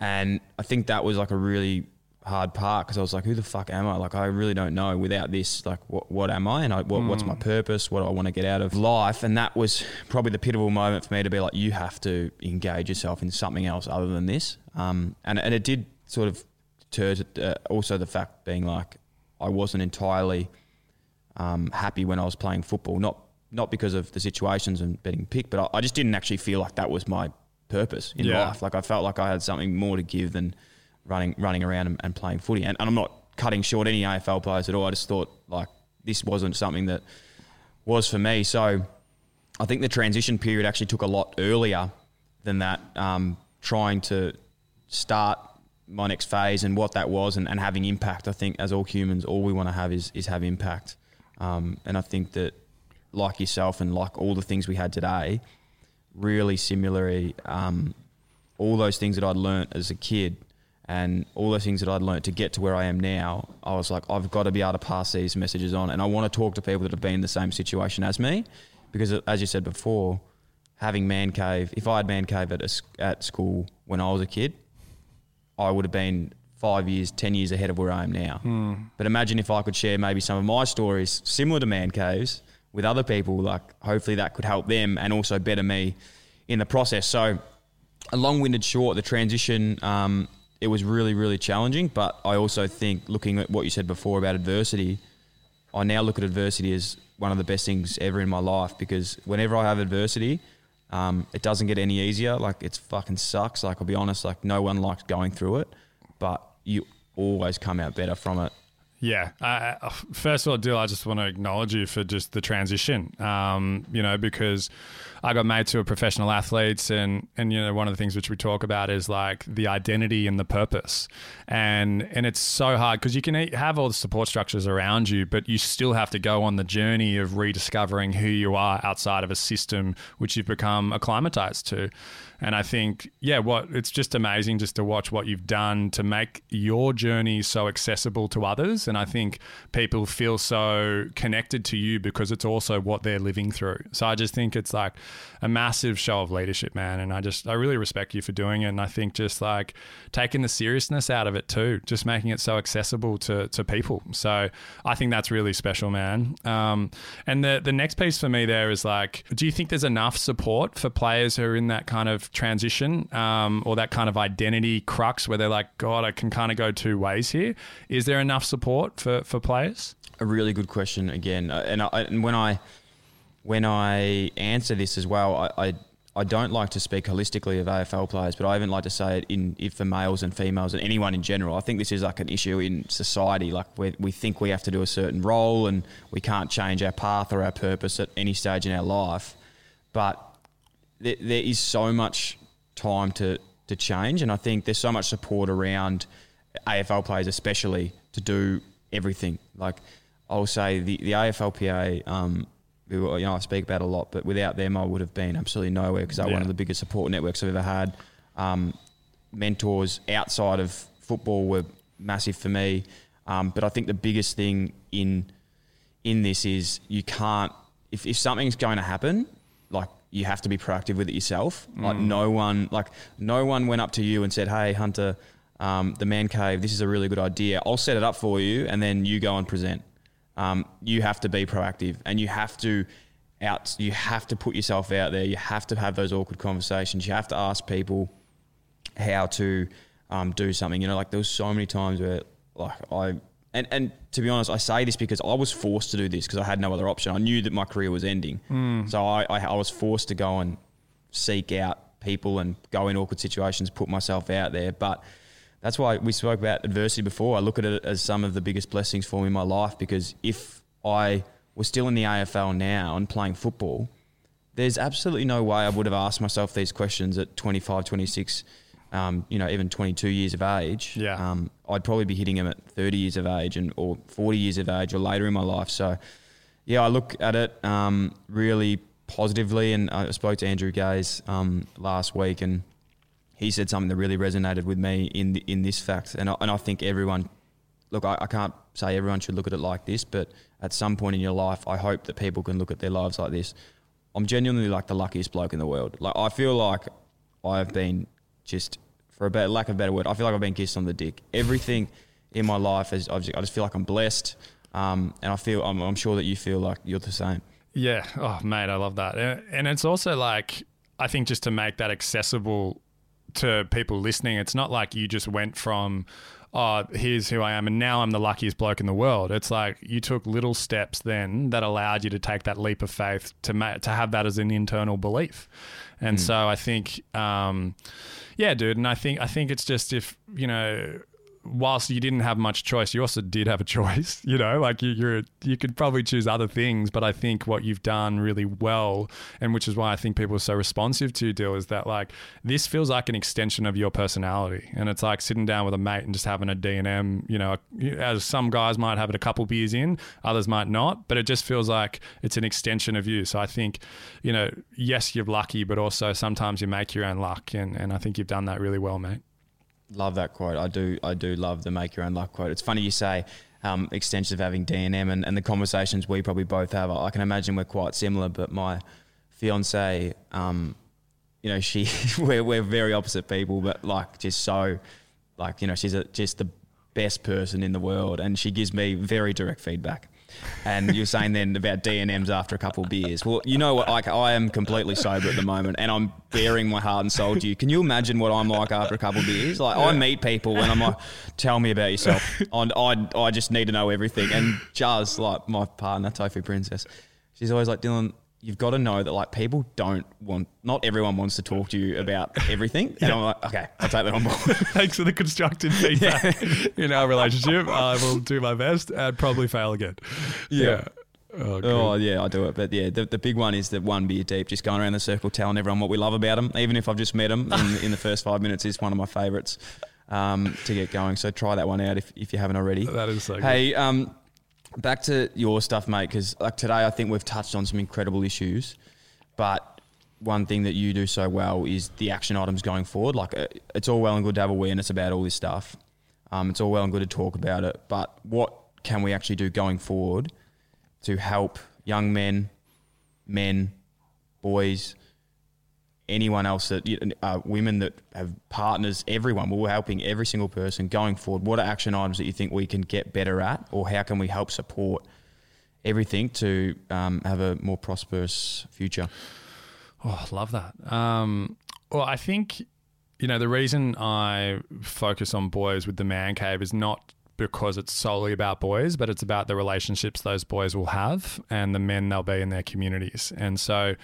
And I think that was like a really hard part because I was like, who the fuck am I? Like, I really don't know without this. Like, what, what am I? And I, what, what's my purpose? What do I want to get out of life? And that was probably the pivotal moment for me to be like, you have to engage yourself in something else other than this. Um, and, and it did sort of uh, also the fact being like, I wasn't entirely um, happy when I was playing football. Not not because of the situations and getting picked, but I, I just didn't actually feel like that was my purpose in Yeah. life. Like I felt like I had something more to give than running running around and, and playing footy. And, and I'm not cutting short any AFL players at all. I just thought like this wasn't something that was for me. So I think the transition period actually took a lot earlier than that. Um, trying to start my next phase and what that was and, and having impact. I think as all humans, all we want to have is is have impact. Um, and I think that like yourself and like all the things we had today, really similarly, um, all those things that I'd learnt as a kid and all those things that I'd learnt to get to where I am now, I was like, I've got to be able to pass these messages on. And I want to talk to people that have been in the same situation as me. Because as you said before, having man cave, if I had man cave at, a at school when I was a kid, I would have been five years, ten years ahead of where I am now. But imagine if I could share maybe some of my stories similar to man caves with other people. Like hopefully that could help them and also better me in the process. So a long-winded short, the transition. Um, it was really, really challenging. But I also think, looking at what you said before about adversity, I now look at adversity as one of the best things ever in my life because whenever I have adversity, um, it doesn't get any easier. Like it's fucking sucks. Like I'll be honest, like no one likes going through it, but you always come out better from it. Yeah. Uh, uh, first of all, Dill, I just want to acknowledge you for just the transition. Um, you know, because I got made to a professional athletes, and and you know, one of the things which we talk about is like the identity and the purpose, and and it's so hard because you can have all the support structures around you, but you still have to go on the journey of rediscovering who you are outside of a system which you've become acclimatized to. And I think, yeah, what it's just amazing just to watch what you've done to make your journey so accessible to others. And I think people feel so connected to you because it's also what they're living through. So I just think it's like a massive show of leadership, man. And I just, I really respect you for doing it. And I think just like taking the seriousness out of it too, just making it so accessible to, to people. So I think that's really special, man. Um, and the, the next piece for me there is like, do you think there's enough support for players who are in that kind of transition um, or that kind of identity crux where they're like, God, I can kind of go two ways here? Is there enough support for, for players? a really good question again. Uh, And, I, and when I when I answer this as well, I, I I don't like to speak holistically of AFL players, but I even like to say it in if for males and females and anyone in general. I think this is like an issue in society. Like we we think we have to do a certain role and we can't change our path or our purpose at any stage in our life. But there, there is so much time to to change, and I think there's so much support around AFL players, especially to do everything. Like I'll say, the the AFLPA, um, who, you know, I speak about a lot, but without them, I would have been absolutely nowhere because they're one of the biggest support networks I've ever had. Um, mentors outside of football were massive for me, um, but I think the biggest thing in in this is you can't if, if something's going to happen, like you have to be proactive with it yourself. Like no one like no one went up to you and said, Hey Hunter, um, the man cave, this is a really good idea. I'll set it up for you and then you go and present. Um, you have to be proactive and you have to out you have to put yourself out there. You have to have those awkward conversations. You have to ask people how to um, do something. You know, like there was so many times where like I and and to be honest, I say this because I was forced to do this because I had no other option. I knew that my career was ending, hmm. so I, I I was forced to go and seek out people and go in awkward situations, put myself out there. But that's why we spoke about adversity before. I look at it as some of the biggest blessings for me in my life because if I was still in the AFL now and playing football, there's absolutely no way I would have asked myself these questions at 25, 26, um, you know, even 22 years of age. Yeah. Um, I'd probably be hitting him at 30 years of age and or 40 years of age or later in my life. So, yeah, I look at it um, really positively. And I spoke to Andrew Gaze um, last week, and he said something that really resonated with me in the, in this fact, and I, and I think everyone, look, I, I can't say everyone should look at it like this, but at some point in your life, I hope that people can look at their lives like this. I'm genuinely like the luckiest bloke in the world. Like I feel like I've been just, for a better, lack of a better word, I feel like I've been kissed on the dick. Everything in my life is, I just feel like I'm blessed, um, and I feel I'm, I'm sure that you feel like you're the same. Yeah. Oh, mate, I love that. And it's also like, I think just to make that accessible to people listening, it's not like you just went from, oh, here's who I am, and now I'm the luckiest bloke in the world. It's like you took little steps then that allowed you to take that leap of faith to ma- to have that as an internal belief. And so I think, um, yeah, dude, and I think I think it's just if you know whilst you didn't have much choice, you also did have a choice. You know, like you, you're you could probably choose other things, but I think what you've done really well, and which is why I think people are so responsive to you, Dill, is that like this feels like an extension of your personality, and it's like sitting down with a mate and just having a D and M. You know, as some guys might have it a couple beers in, others might not, but it just feels like it's an extension of you. So I think, you know, yes, you're lucky, but also sometimes you make your own luck, and and I think you've done that really well, mate. Love that quote. I do. I do love the make your own luck quote. It's funny you say um, of having D and and the conversations we probably both have. I can imagine we're quite similar. But my fiance, um, you know, she we're we're very opposite people, but like just so, like you know, she's a, just the best person in the world, and she gives me very direct feedback. And you're saying then about D and M's after a couple of beers. Well, you know what? Like I am completely sober at the moment, and I'm baring my heart and soul to you. Can you imagine what I'm like after a couple of beers? Like I meet people and I'm like, "Tell me about yourself." And I I just need to know everything. And Jazz, like my partner, Tofu Princess, she's always like, "Dylan, you've got to know that like people don't want, not everyone wants to talk to you about everything." And I'm like, "Okay, I'll take that on board." Thanks for the constructive feedback in our relationship. I will do my best and probably fail again. Yeah. Oh, good. Oh yeah, I do it. But yeah, the, the big one is that one beer deep, just going around the circle telling everyone what we love about them. Even if I've just met them in, in the first five minutes, is one of my favourites um, to get going. So try that one out if, if you haven't already. That is so good. Hey, um, back to your stuff, mate. Because like today, I think we've touched on some incredible issues, but one thing that you do so well is the action items going forward. Like uh, it's all well and good to have awareness about all this stuff. Um, it's all well and good to talk about it, but what can we actually do going forward to help young men, men, boys, anyone else that uh, women that have partners, everyone. We're helping every single person going forward. What are action items that you think we can get better at, or how can we help support everything to um, have a more prosperous future? Oh, I love that. Um, well, I think, you know, the reason I focus on boys with the man cave is not because it's solely about boys, but it's about the relationships those boys will have and the men they'll be in their communities. And so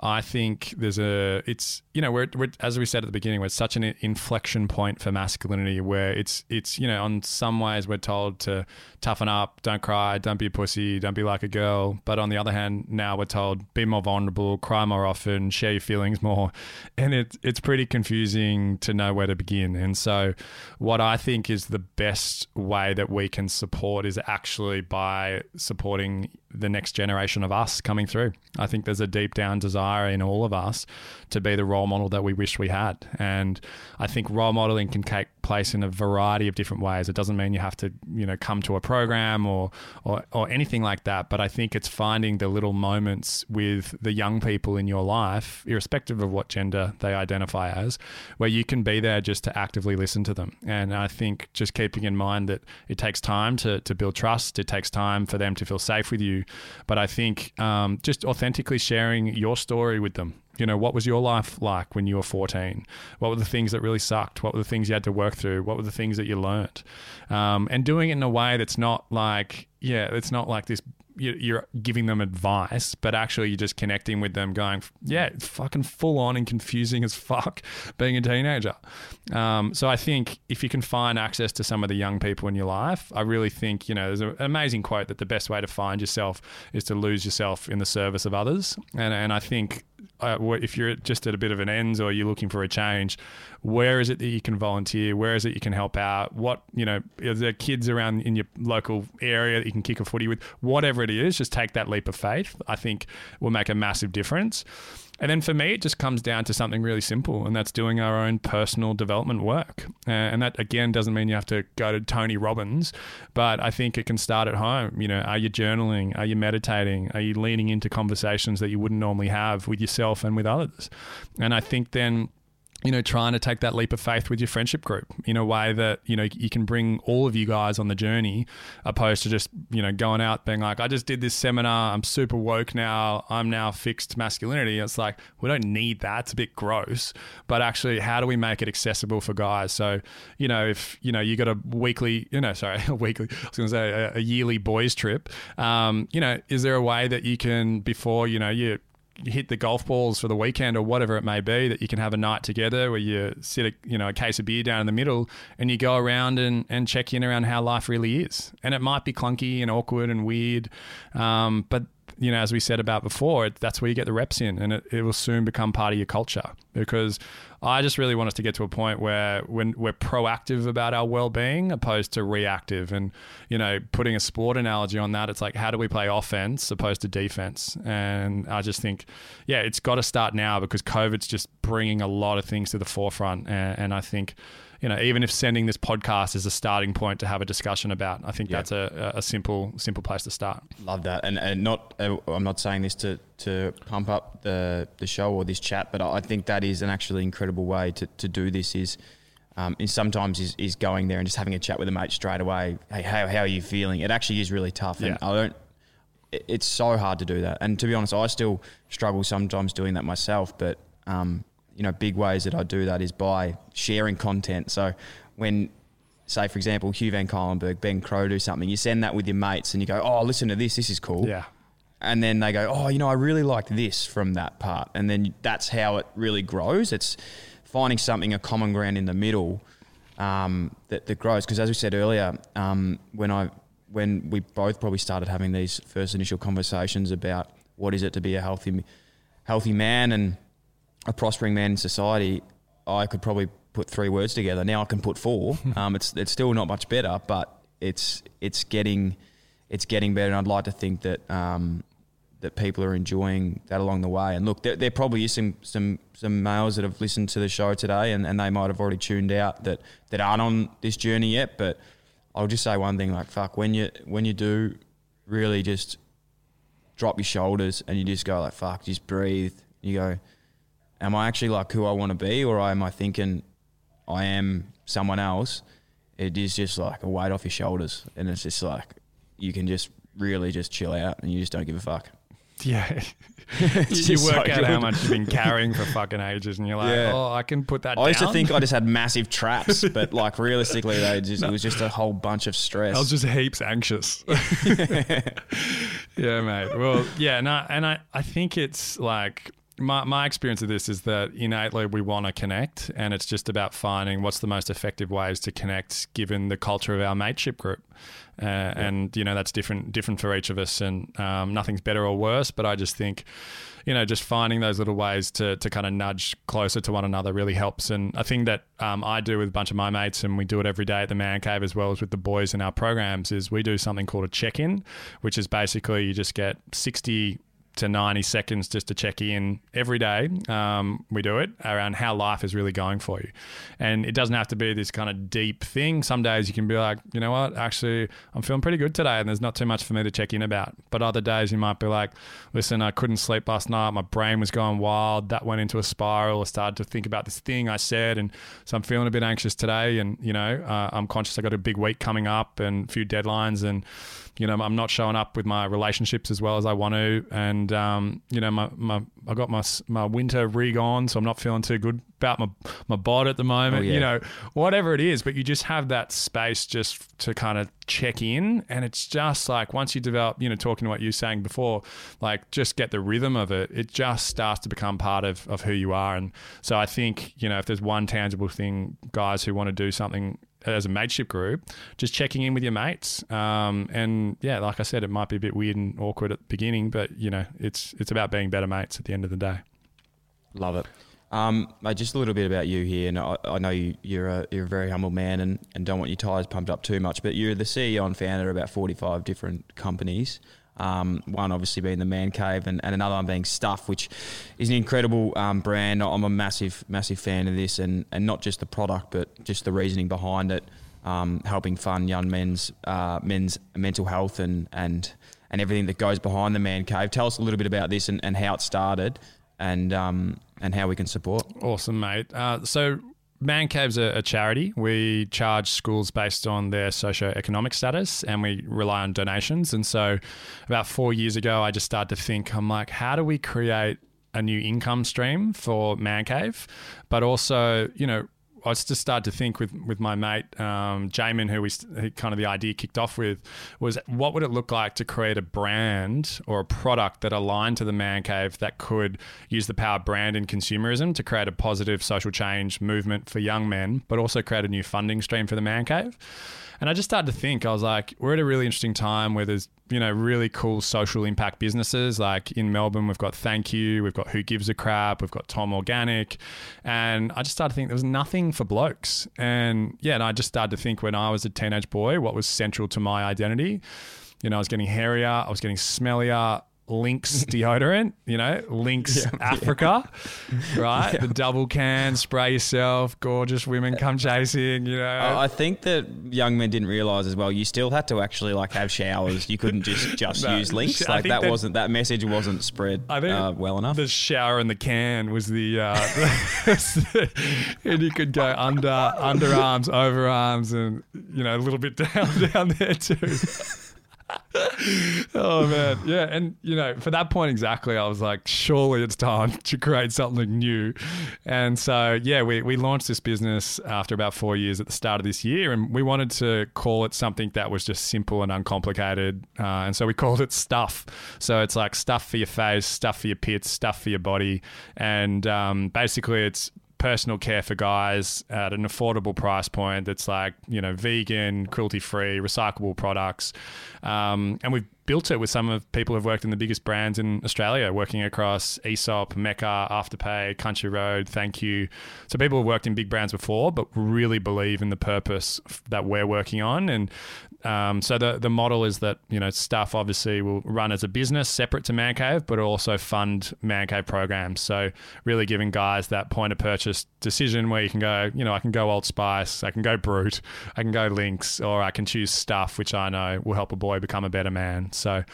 I think there's a, it's, you know, we're, we're as we said at the beginning, we're such an inflection point for masculinity where it's, it's, you know, on some ways we're told to toughen up, don't cry, don't be a pussy, don't be like a girl. But on the other hand, now we're told be more vulnerable, cry more often, share your feelings more. And it, it's pretty confusing to know where to begin. And so what I think is the best way that we can support is actually by supporting the next generation of us coming through. I think there's a deep down desire in all of us to be the role model that we wish we had. And I think role modeling can take place in a variety of different ways. It doesn't mean you have to, you know, come to a program or, or, or anything like that. But I think it's finding the little moments with the young people in your life, irrespective of what gender they identify as, where you can be there just to actively listen to them. And I think just keeping in mind that it takes time to, to build trust, it takes time for them to feel safe with you. But I think um, just authentically sharing your story with them. You know, what was your life like when you were 14? What were the things that really sucked? What were the things you had to work through? What were the things that you learnt? Um, and doing it in a way that's not like, yeah, it's not like this you- you're giving them advice, but actually you're just connecting with them, going, yeah, it's fucking full on and confusing as fuck being a teenager. Um, so I think if you can find access to some of the young people in your life, I really think, you know, there's an amazing quote that the best way to find yourself is to lose yourself in the service of others. And, and I think uh, if you're just at a bit of an ends or you're looking for a change, where is it that you can volunteer? Where is it you can help out? What, you know, is there kids around in your local area that you can kick a footy with? Whatever it is, just take that leap of faith. I think will make a massive difference. And then for me, it just comes down to something really simple, and that's doing our own personal development work. Uh, and that again doesn't mean you have to go to Tony Robbins, but I think it can start at home. You know, are you journaling? Are you meditating? Are you leaning into conversations that you wouldn't normally have with yourself and with others? And I think then you know, trying to take that leap of faith with your friendship group in a way that, you know, you can bring all of you guys on the journey opposed to just, you know, going out being like, I just did this seminar. I'm super woke now. I'm now fixed masculinity. It's like, we don't need that. It's a bit gross. But actually, how do we make it accessible for guys? So, you know, if, you know, you got a weekly, you know, sorry, a weekly, I was going to say a, a, yearly boys trip, um, you know, is there a way that you can, before, you know, you, hit the golf balls for the weekend or whatever it may be that you can have a night together where you sit a, you know a case of beer down in the middle and you go around and, and check in around how life really is. And it might be clunky and awkward and weird um, but you know as we said about before that's where you get the reps in and it, it will soon become part of your culture because I just really want us to get to a point where when we're proactive about our well-being opposed to reactive. And you know putting a sport analogy on that it's like how do we play offense opposed to defense? And I just think yeah it's got to start now because COVID's just bringing a lot of things to the forefront. And, and I think you know, even if sending this podcast is a starting point to have a discussion about, I think yeah. that's a, a simple simple place to start. Love that, and and not uh, I'm not saying this to to pump up the the show or this chat, but I think that is an actually incredible way to, to do this. Is um, is sometimes is, is going there and just having a chat with a mate straight away. Hey, how, how are you feeling? It actually is really tough, and yeah. I don't. It's so hard to do that, and to be honest, I still struggle sometimes doing that myself. But um, you know, big ways that I do that is by sharing content. So when say for example Hugh Van Cuylenburg, Ben Crowe do something, you send that with your mates and you go, Oh, listen to this, this is cool. Yeah. And then they go, Oh, you know, I really liked this from that part. And then that's how it really grows. It's finding something, a common ground in the middle um, that, that grows. Because as we said earlier, um, when I when we both probably started having these first initial conversations about what is it to be a healthy healthy man and a prospering man in society, I could probably put three words together. Now I can put four. um, it's it's still not much better, but it's it's getting it's getting better. And I'd like to think that um, that people are enjoying that along the way. And look, there, there, probably is some some some males that have listened to the show today, and, and they might have already tuned out that that aren't on this journey yet. But I'll just say one thing: like fuck, when you when you do really just drop your shoulders and you just go like fuck, just breathe. You go am I actually like who I want to be, or am I thinking I am someone else? It is just like a weight off your shoulders, and it's just like you can just really just chill out, and you just don't give a fuck. Yeah, you, work so out good. how much you've been carrying for fucking ages, and you're like, yeah. oh, I can put that. I used to think I just had massive traps, but like realistically, they just no. it was just a whole bunch of stress. I was just heaps anxious. yeah, mate. Well, yeah, no, and I I think it's like my, my experience of this is that innately we want to connect and it's just about finding what's the most effective ways to connect given the culture of our mateship group uh, yeah. and you know that's different different for each of us and um, nothing's better or worse but i just think you know just finding those little ways to, to kind of nudge closer to one another really helps and a thing that um, i do with a bunch of my mates and we do it every day at the man cave as well as with the boys in our programs is we do something called a check-in which is basically you just get 60 to 90 seconds just to check in every day. Um, we do it around how life is really going for you. And it doesn't have to be this kind of deep thing. Some days you can be like, you know what, actually, I'm feeling pretty good today and there's not too much for me to check in about. But other days you might be like, listen, I couldn't sleep last night. My brain was going wild. That went into a spiral. I started to think about this thing I said. And so I'm feeling a bit anxious today. And, you know, uh, I'm conscious I got a big week coming up and a few deadlines. And, you know, I'm not showing up with my relationships as well as I want to, and um, you know, my, my I got my my winter rig on, so I'm not feeling too good about my my bod at the moment. Oh, yeah. You know, whatever it is, but you just have that space just to kind of check in, and it's just like once you develop, you know, talking to what you were saying before, like just get the rhythm of it. It just starts to become part of of who you are, and so I think you know if there's one tangible thing, guys who want to do something as a mateship group, just checking in with your mates. Um, and yeah, like I said, it might be a bit weird and awkward at the beginning, but you know, it's it's about being better mates at the end of the day. Love it. Um, mate, just a little bit about you here. And I, I know you, you're a you're a very humble man, and, and don't want your tires pumped up too much. But you're the CEO and founder of about 45 different companies. Um, one obviously being the Man Cave, and, and another one being Stuff, which is an incredible um, brand. I'm a massive, massive fan of this, and, and not just the product, but just the reasoning behind it, um, helping fund young men's uh, men's mental health and and and everything that goes behind the Man Cave. Tell us a little bit about this and, and how it started, and um, and how we can support. Awesome, mate. Uh, so Man Cave's a, a charity. We charge schools based on their socio-economic status and we rely on donations. And so about four years ago, I just started to think, I'm like, how do we create a new income stream for Man Cave? But also, you know, I just started to think with with my mate um, Jamin, who we who kind of the idea kicked off with, was what would it look like to create a brand or a product that aligned to the man cave that could use the power of brand and consumerism to create a positive social change movement for young men, but also create a new funding stream for the man cave. And I just started to think, I was like, we're at a really interesting time where there's, you know, really cool social impact businesses. Like in Melbourne, we've got Thank You, we've got Who Gives a Crap, we've got Tom Organic. And I just started to think there was nothing for blokes. And yeah, and I just started to think when I was a teenage boy, what was central to my identity. You know, I was getting hairier, I was getting smellier, Lynx deodorant, you know, Lynx yeah, Africa, yeah. right? Yeah. The double can, spray yourself, gorgeous women come chasing, you know. I think that young men didn't realize as well, you still had to actually like have showers. You couldn't just just no, use Lynx. Like that, that, wasn't, that message wasn't spread uh, well enough. The shower in the can was the, uh, and you could go under, underarms, overarms, and, you know, a little bit down, down there too oh man, yeah, and you know, for that point exactly, I was like, surely it's time to create something new, and so yeah, we we launched this business after about four years at the start of this year, and we wanted to call it something that was just simple and uncomplicated, uh, and so we called it Stuff. So it's like stuff for your face, stuff for your pits, stuff for your body, and um, basically it's personal care for guys at an affordable price point that's like you know vegan cruelty free recyclable products um, and we've built it with some of people who've worked in the biggest brands in Australia, working across Aesop, Mecca, Afterpay, Country Road, Thank You. So people have worked in big brands before, but really believe in the purpose that we're working on. And um, so the the model is that you know stuff obviously will run as a business separate to Mancave, but also fund Mancave programs. So really giving guys that point of purchase decision where you can go, you know, I can go Old Spice, I can go Brute, I can go Lynx, or I can choose stuff which I know will help a boy become a better man. So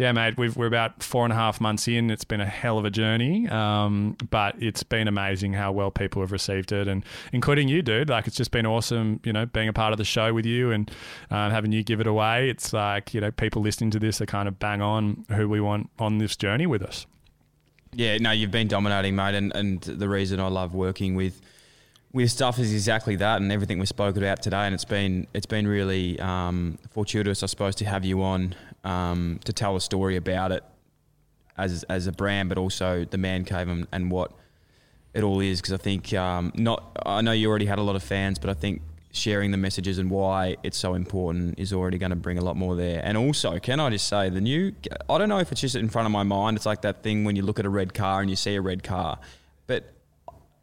yeah, mate, we are about four and a half months in. It's been a hell of a journey, um, but it's been amazing how well people have received it, and including you, dude. Like, it's just been awesome, you know, being a part of the show with you and um, having you give it away. It's like, you know, people listening to this are kind of bang on who we want on this journey with us. Yeah, no, you've been dominating, mate, and, and the reason I love working with with stuff is exactly that, and everything we spoke about today. And it's been it's been really um, fortuitous, I suppose, to have you on um, to tell a story about it as as a brand, but also the man cave and, and what it all is. Because I think um, not I know you already had a lot of fans, but I think sharing the messages and why it's so important is already going to bring a lot more there. And also, can I just say the new? I don't know if it's just in front of my mind. It's like that thing when you look at a red car and you see a red car, but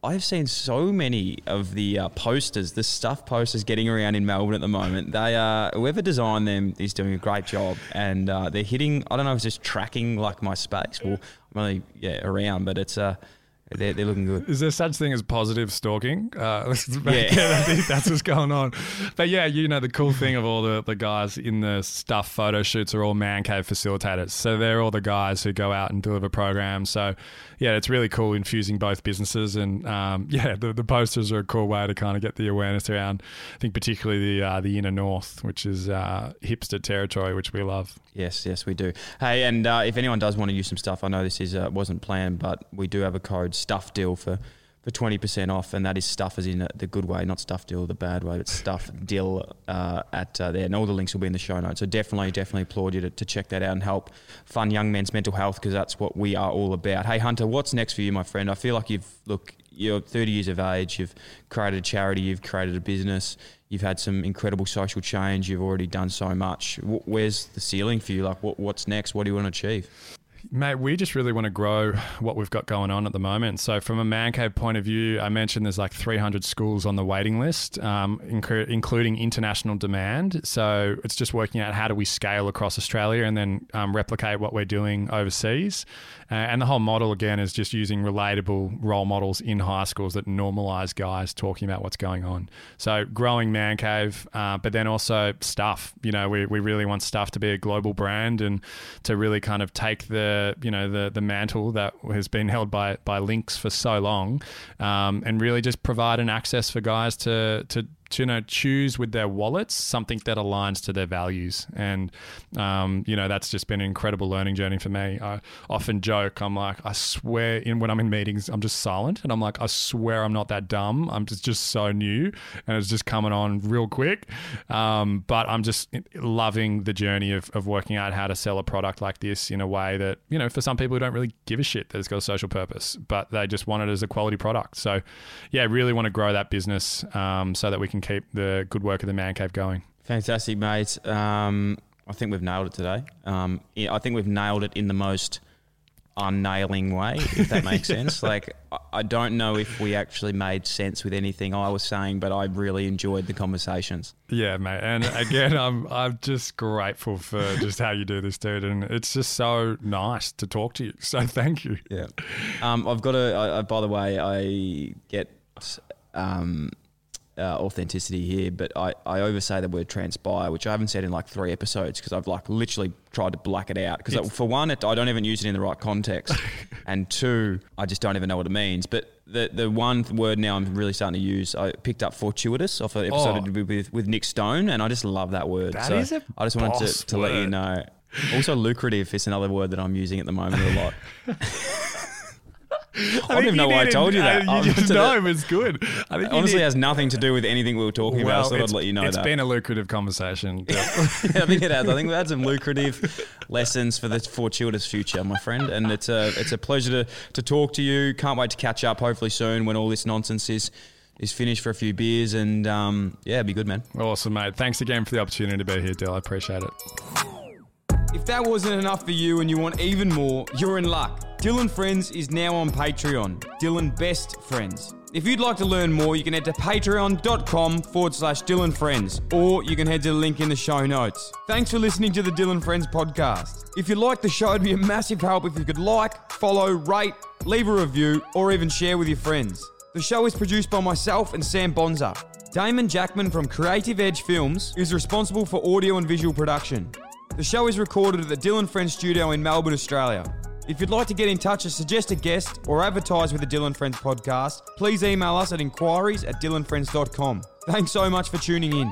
I've seen so many of the uh, posters, the stuff posters getting around in Melbourne at the moment. They uh, whoever designed them is doing a great job, and uh, they're hitting. I don't know if it's just tracking like my space. Well, I'm only yeah around, but it's uh they're, they're looking good. Is there such thing as positive stalking? Uh, yeah. That's what's going on. But yeah, you know, the cool thing of all the, the guys in the stuff photo shoots are all man cave facilitators. So they're all the guys who go out and deliver programs. So yeah, it's really cool infusing both businesses. And um, yeah, the, the posters are a cool way to kind of get the awareness around, I think, particularly the, uh, the inner north, which is uh, hipster territory, which we love. Yes, yes, we do. Hey, and uh, if anyone does want to use some stuff, I know this is uh, wasn't planned, but we do have a code stuff deal for for twenty percent off, and that is stuff as in the good way, not stuff deal the bad way, but stuff deal uh, at uh, there. And all the links will be in the show notes. So definitely, definitely applaud you to, to check that out and help fund young men's mental health because that's what we are all about. Hey Hunter, what's next for you, my friend? I feel like you've look, you're 30 years of age, you've created a charity, you've created a business, you've had some incredible social change, you've already done so much. Where's the ceiling for you? Like, what, what's next? What do you want to achieve? Mate, we just really want to grow what we've got going on at the moment. So, from a man cave point of view, I mentioned there's like 300 schools on the waiting list, um, inc- including international demand. So, it's just working out how do we scale across Australia and then um, replicate what we're doing overseas. Uh, and the whole model, again, is just using relatable role models in high schools that normalize guys talking about what's going on. So, growing man cave, uh, but then also stuff. You know, we, we really want stuff to be a global brand and to really kind of take the you know the the mantle that has been held by by Lynx for so long, um, and really just provide an access for guys to to to you know choose with their wallets something that aligns to their values. And um, you know that's just been an incredible learning journey for me. I often joke i'm like i swear in when i'm in meetings i'm just silent and i'm like i swear i'm not that dumb. I'm just just so new and it's just coming on real quick. Um, but i'm just loving the journey of, of working out how to sell a product like this in a way that you know for some people who don't really give a shit that it's got a social purpose but they just want it as a quality product. So yeah really want to grow that business um, so that we can can keep the good work of the Man Cave going. Fantastic, mate. Um, I think we've nailed it today. Um, yeah, I think we've nailed it in the most unnailing way, if that makes sense. Like, I don't know if we actually made sense with anything I was saying, but I really enjoyed the conversations. Yeah, mate. And again, I'm I'm just grateful for just how you do this, dude. And it's just so nice to talk to you. So thank you. Yeah. Um, I've got a. I, I, by the way, I get. Um, uh, authenticity here, but I, I oversay the word transpire, which I haven't said in like three episodes because I've like literally tried to black it out. Because for one, it, I don't even use it in the right context, and two, I just don't even know what it means. But the the one word now I'm really starting to use, I picked up fortuitous off an episode Oh. with with Nick Stone, and I just love that word. That so is a I just wanted to, to let you know. Also, lucrative is another word that I'm using at the moment a lot. I don't even know why I told you that. You I'm just know it's good. I It honestly has nothing to do with anything we were talking about. So I I'd let you know it's that. been a lucrative conversation. I think it has. I think we had some lucrative lessons for the fortuitous future, my friend. And it's a it's a pleasure to, to talk to you. Can't wait to catch up. Hopefully soon when all this nonsense is is finished for a few beers. And um, yeah, be good, man. awesome, mate. Thanks again for the opportunity to be here, Dill. I appreciate it. If that wasn't enough for you and you want even more, you're in luck. Dylan Friends is now on Patreon. Dylan Best Friends. If you'd like to learn more, you can head to patreon.com forward slash Dylan Friends, or you can head to the link in the show notes. Thanks for listening to the Dylan Friends podcast. If you like the show, it'd be a massive help if you could like, follow, rate, leave a review, or even share with your friends. The show is produced by myself and Sam Bonza. Damon Jackman from Creative Edge Films is responsible for audio and visual production. The show is recorded at the Dylan Friends studio in Melbourne, Australia. If you'd like to get in touch or suggest a guest or advertise with the Dylan Friends podcast, please email us at inquiries at dylanfriends.com. Thanks so much for tuning in.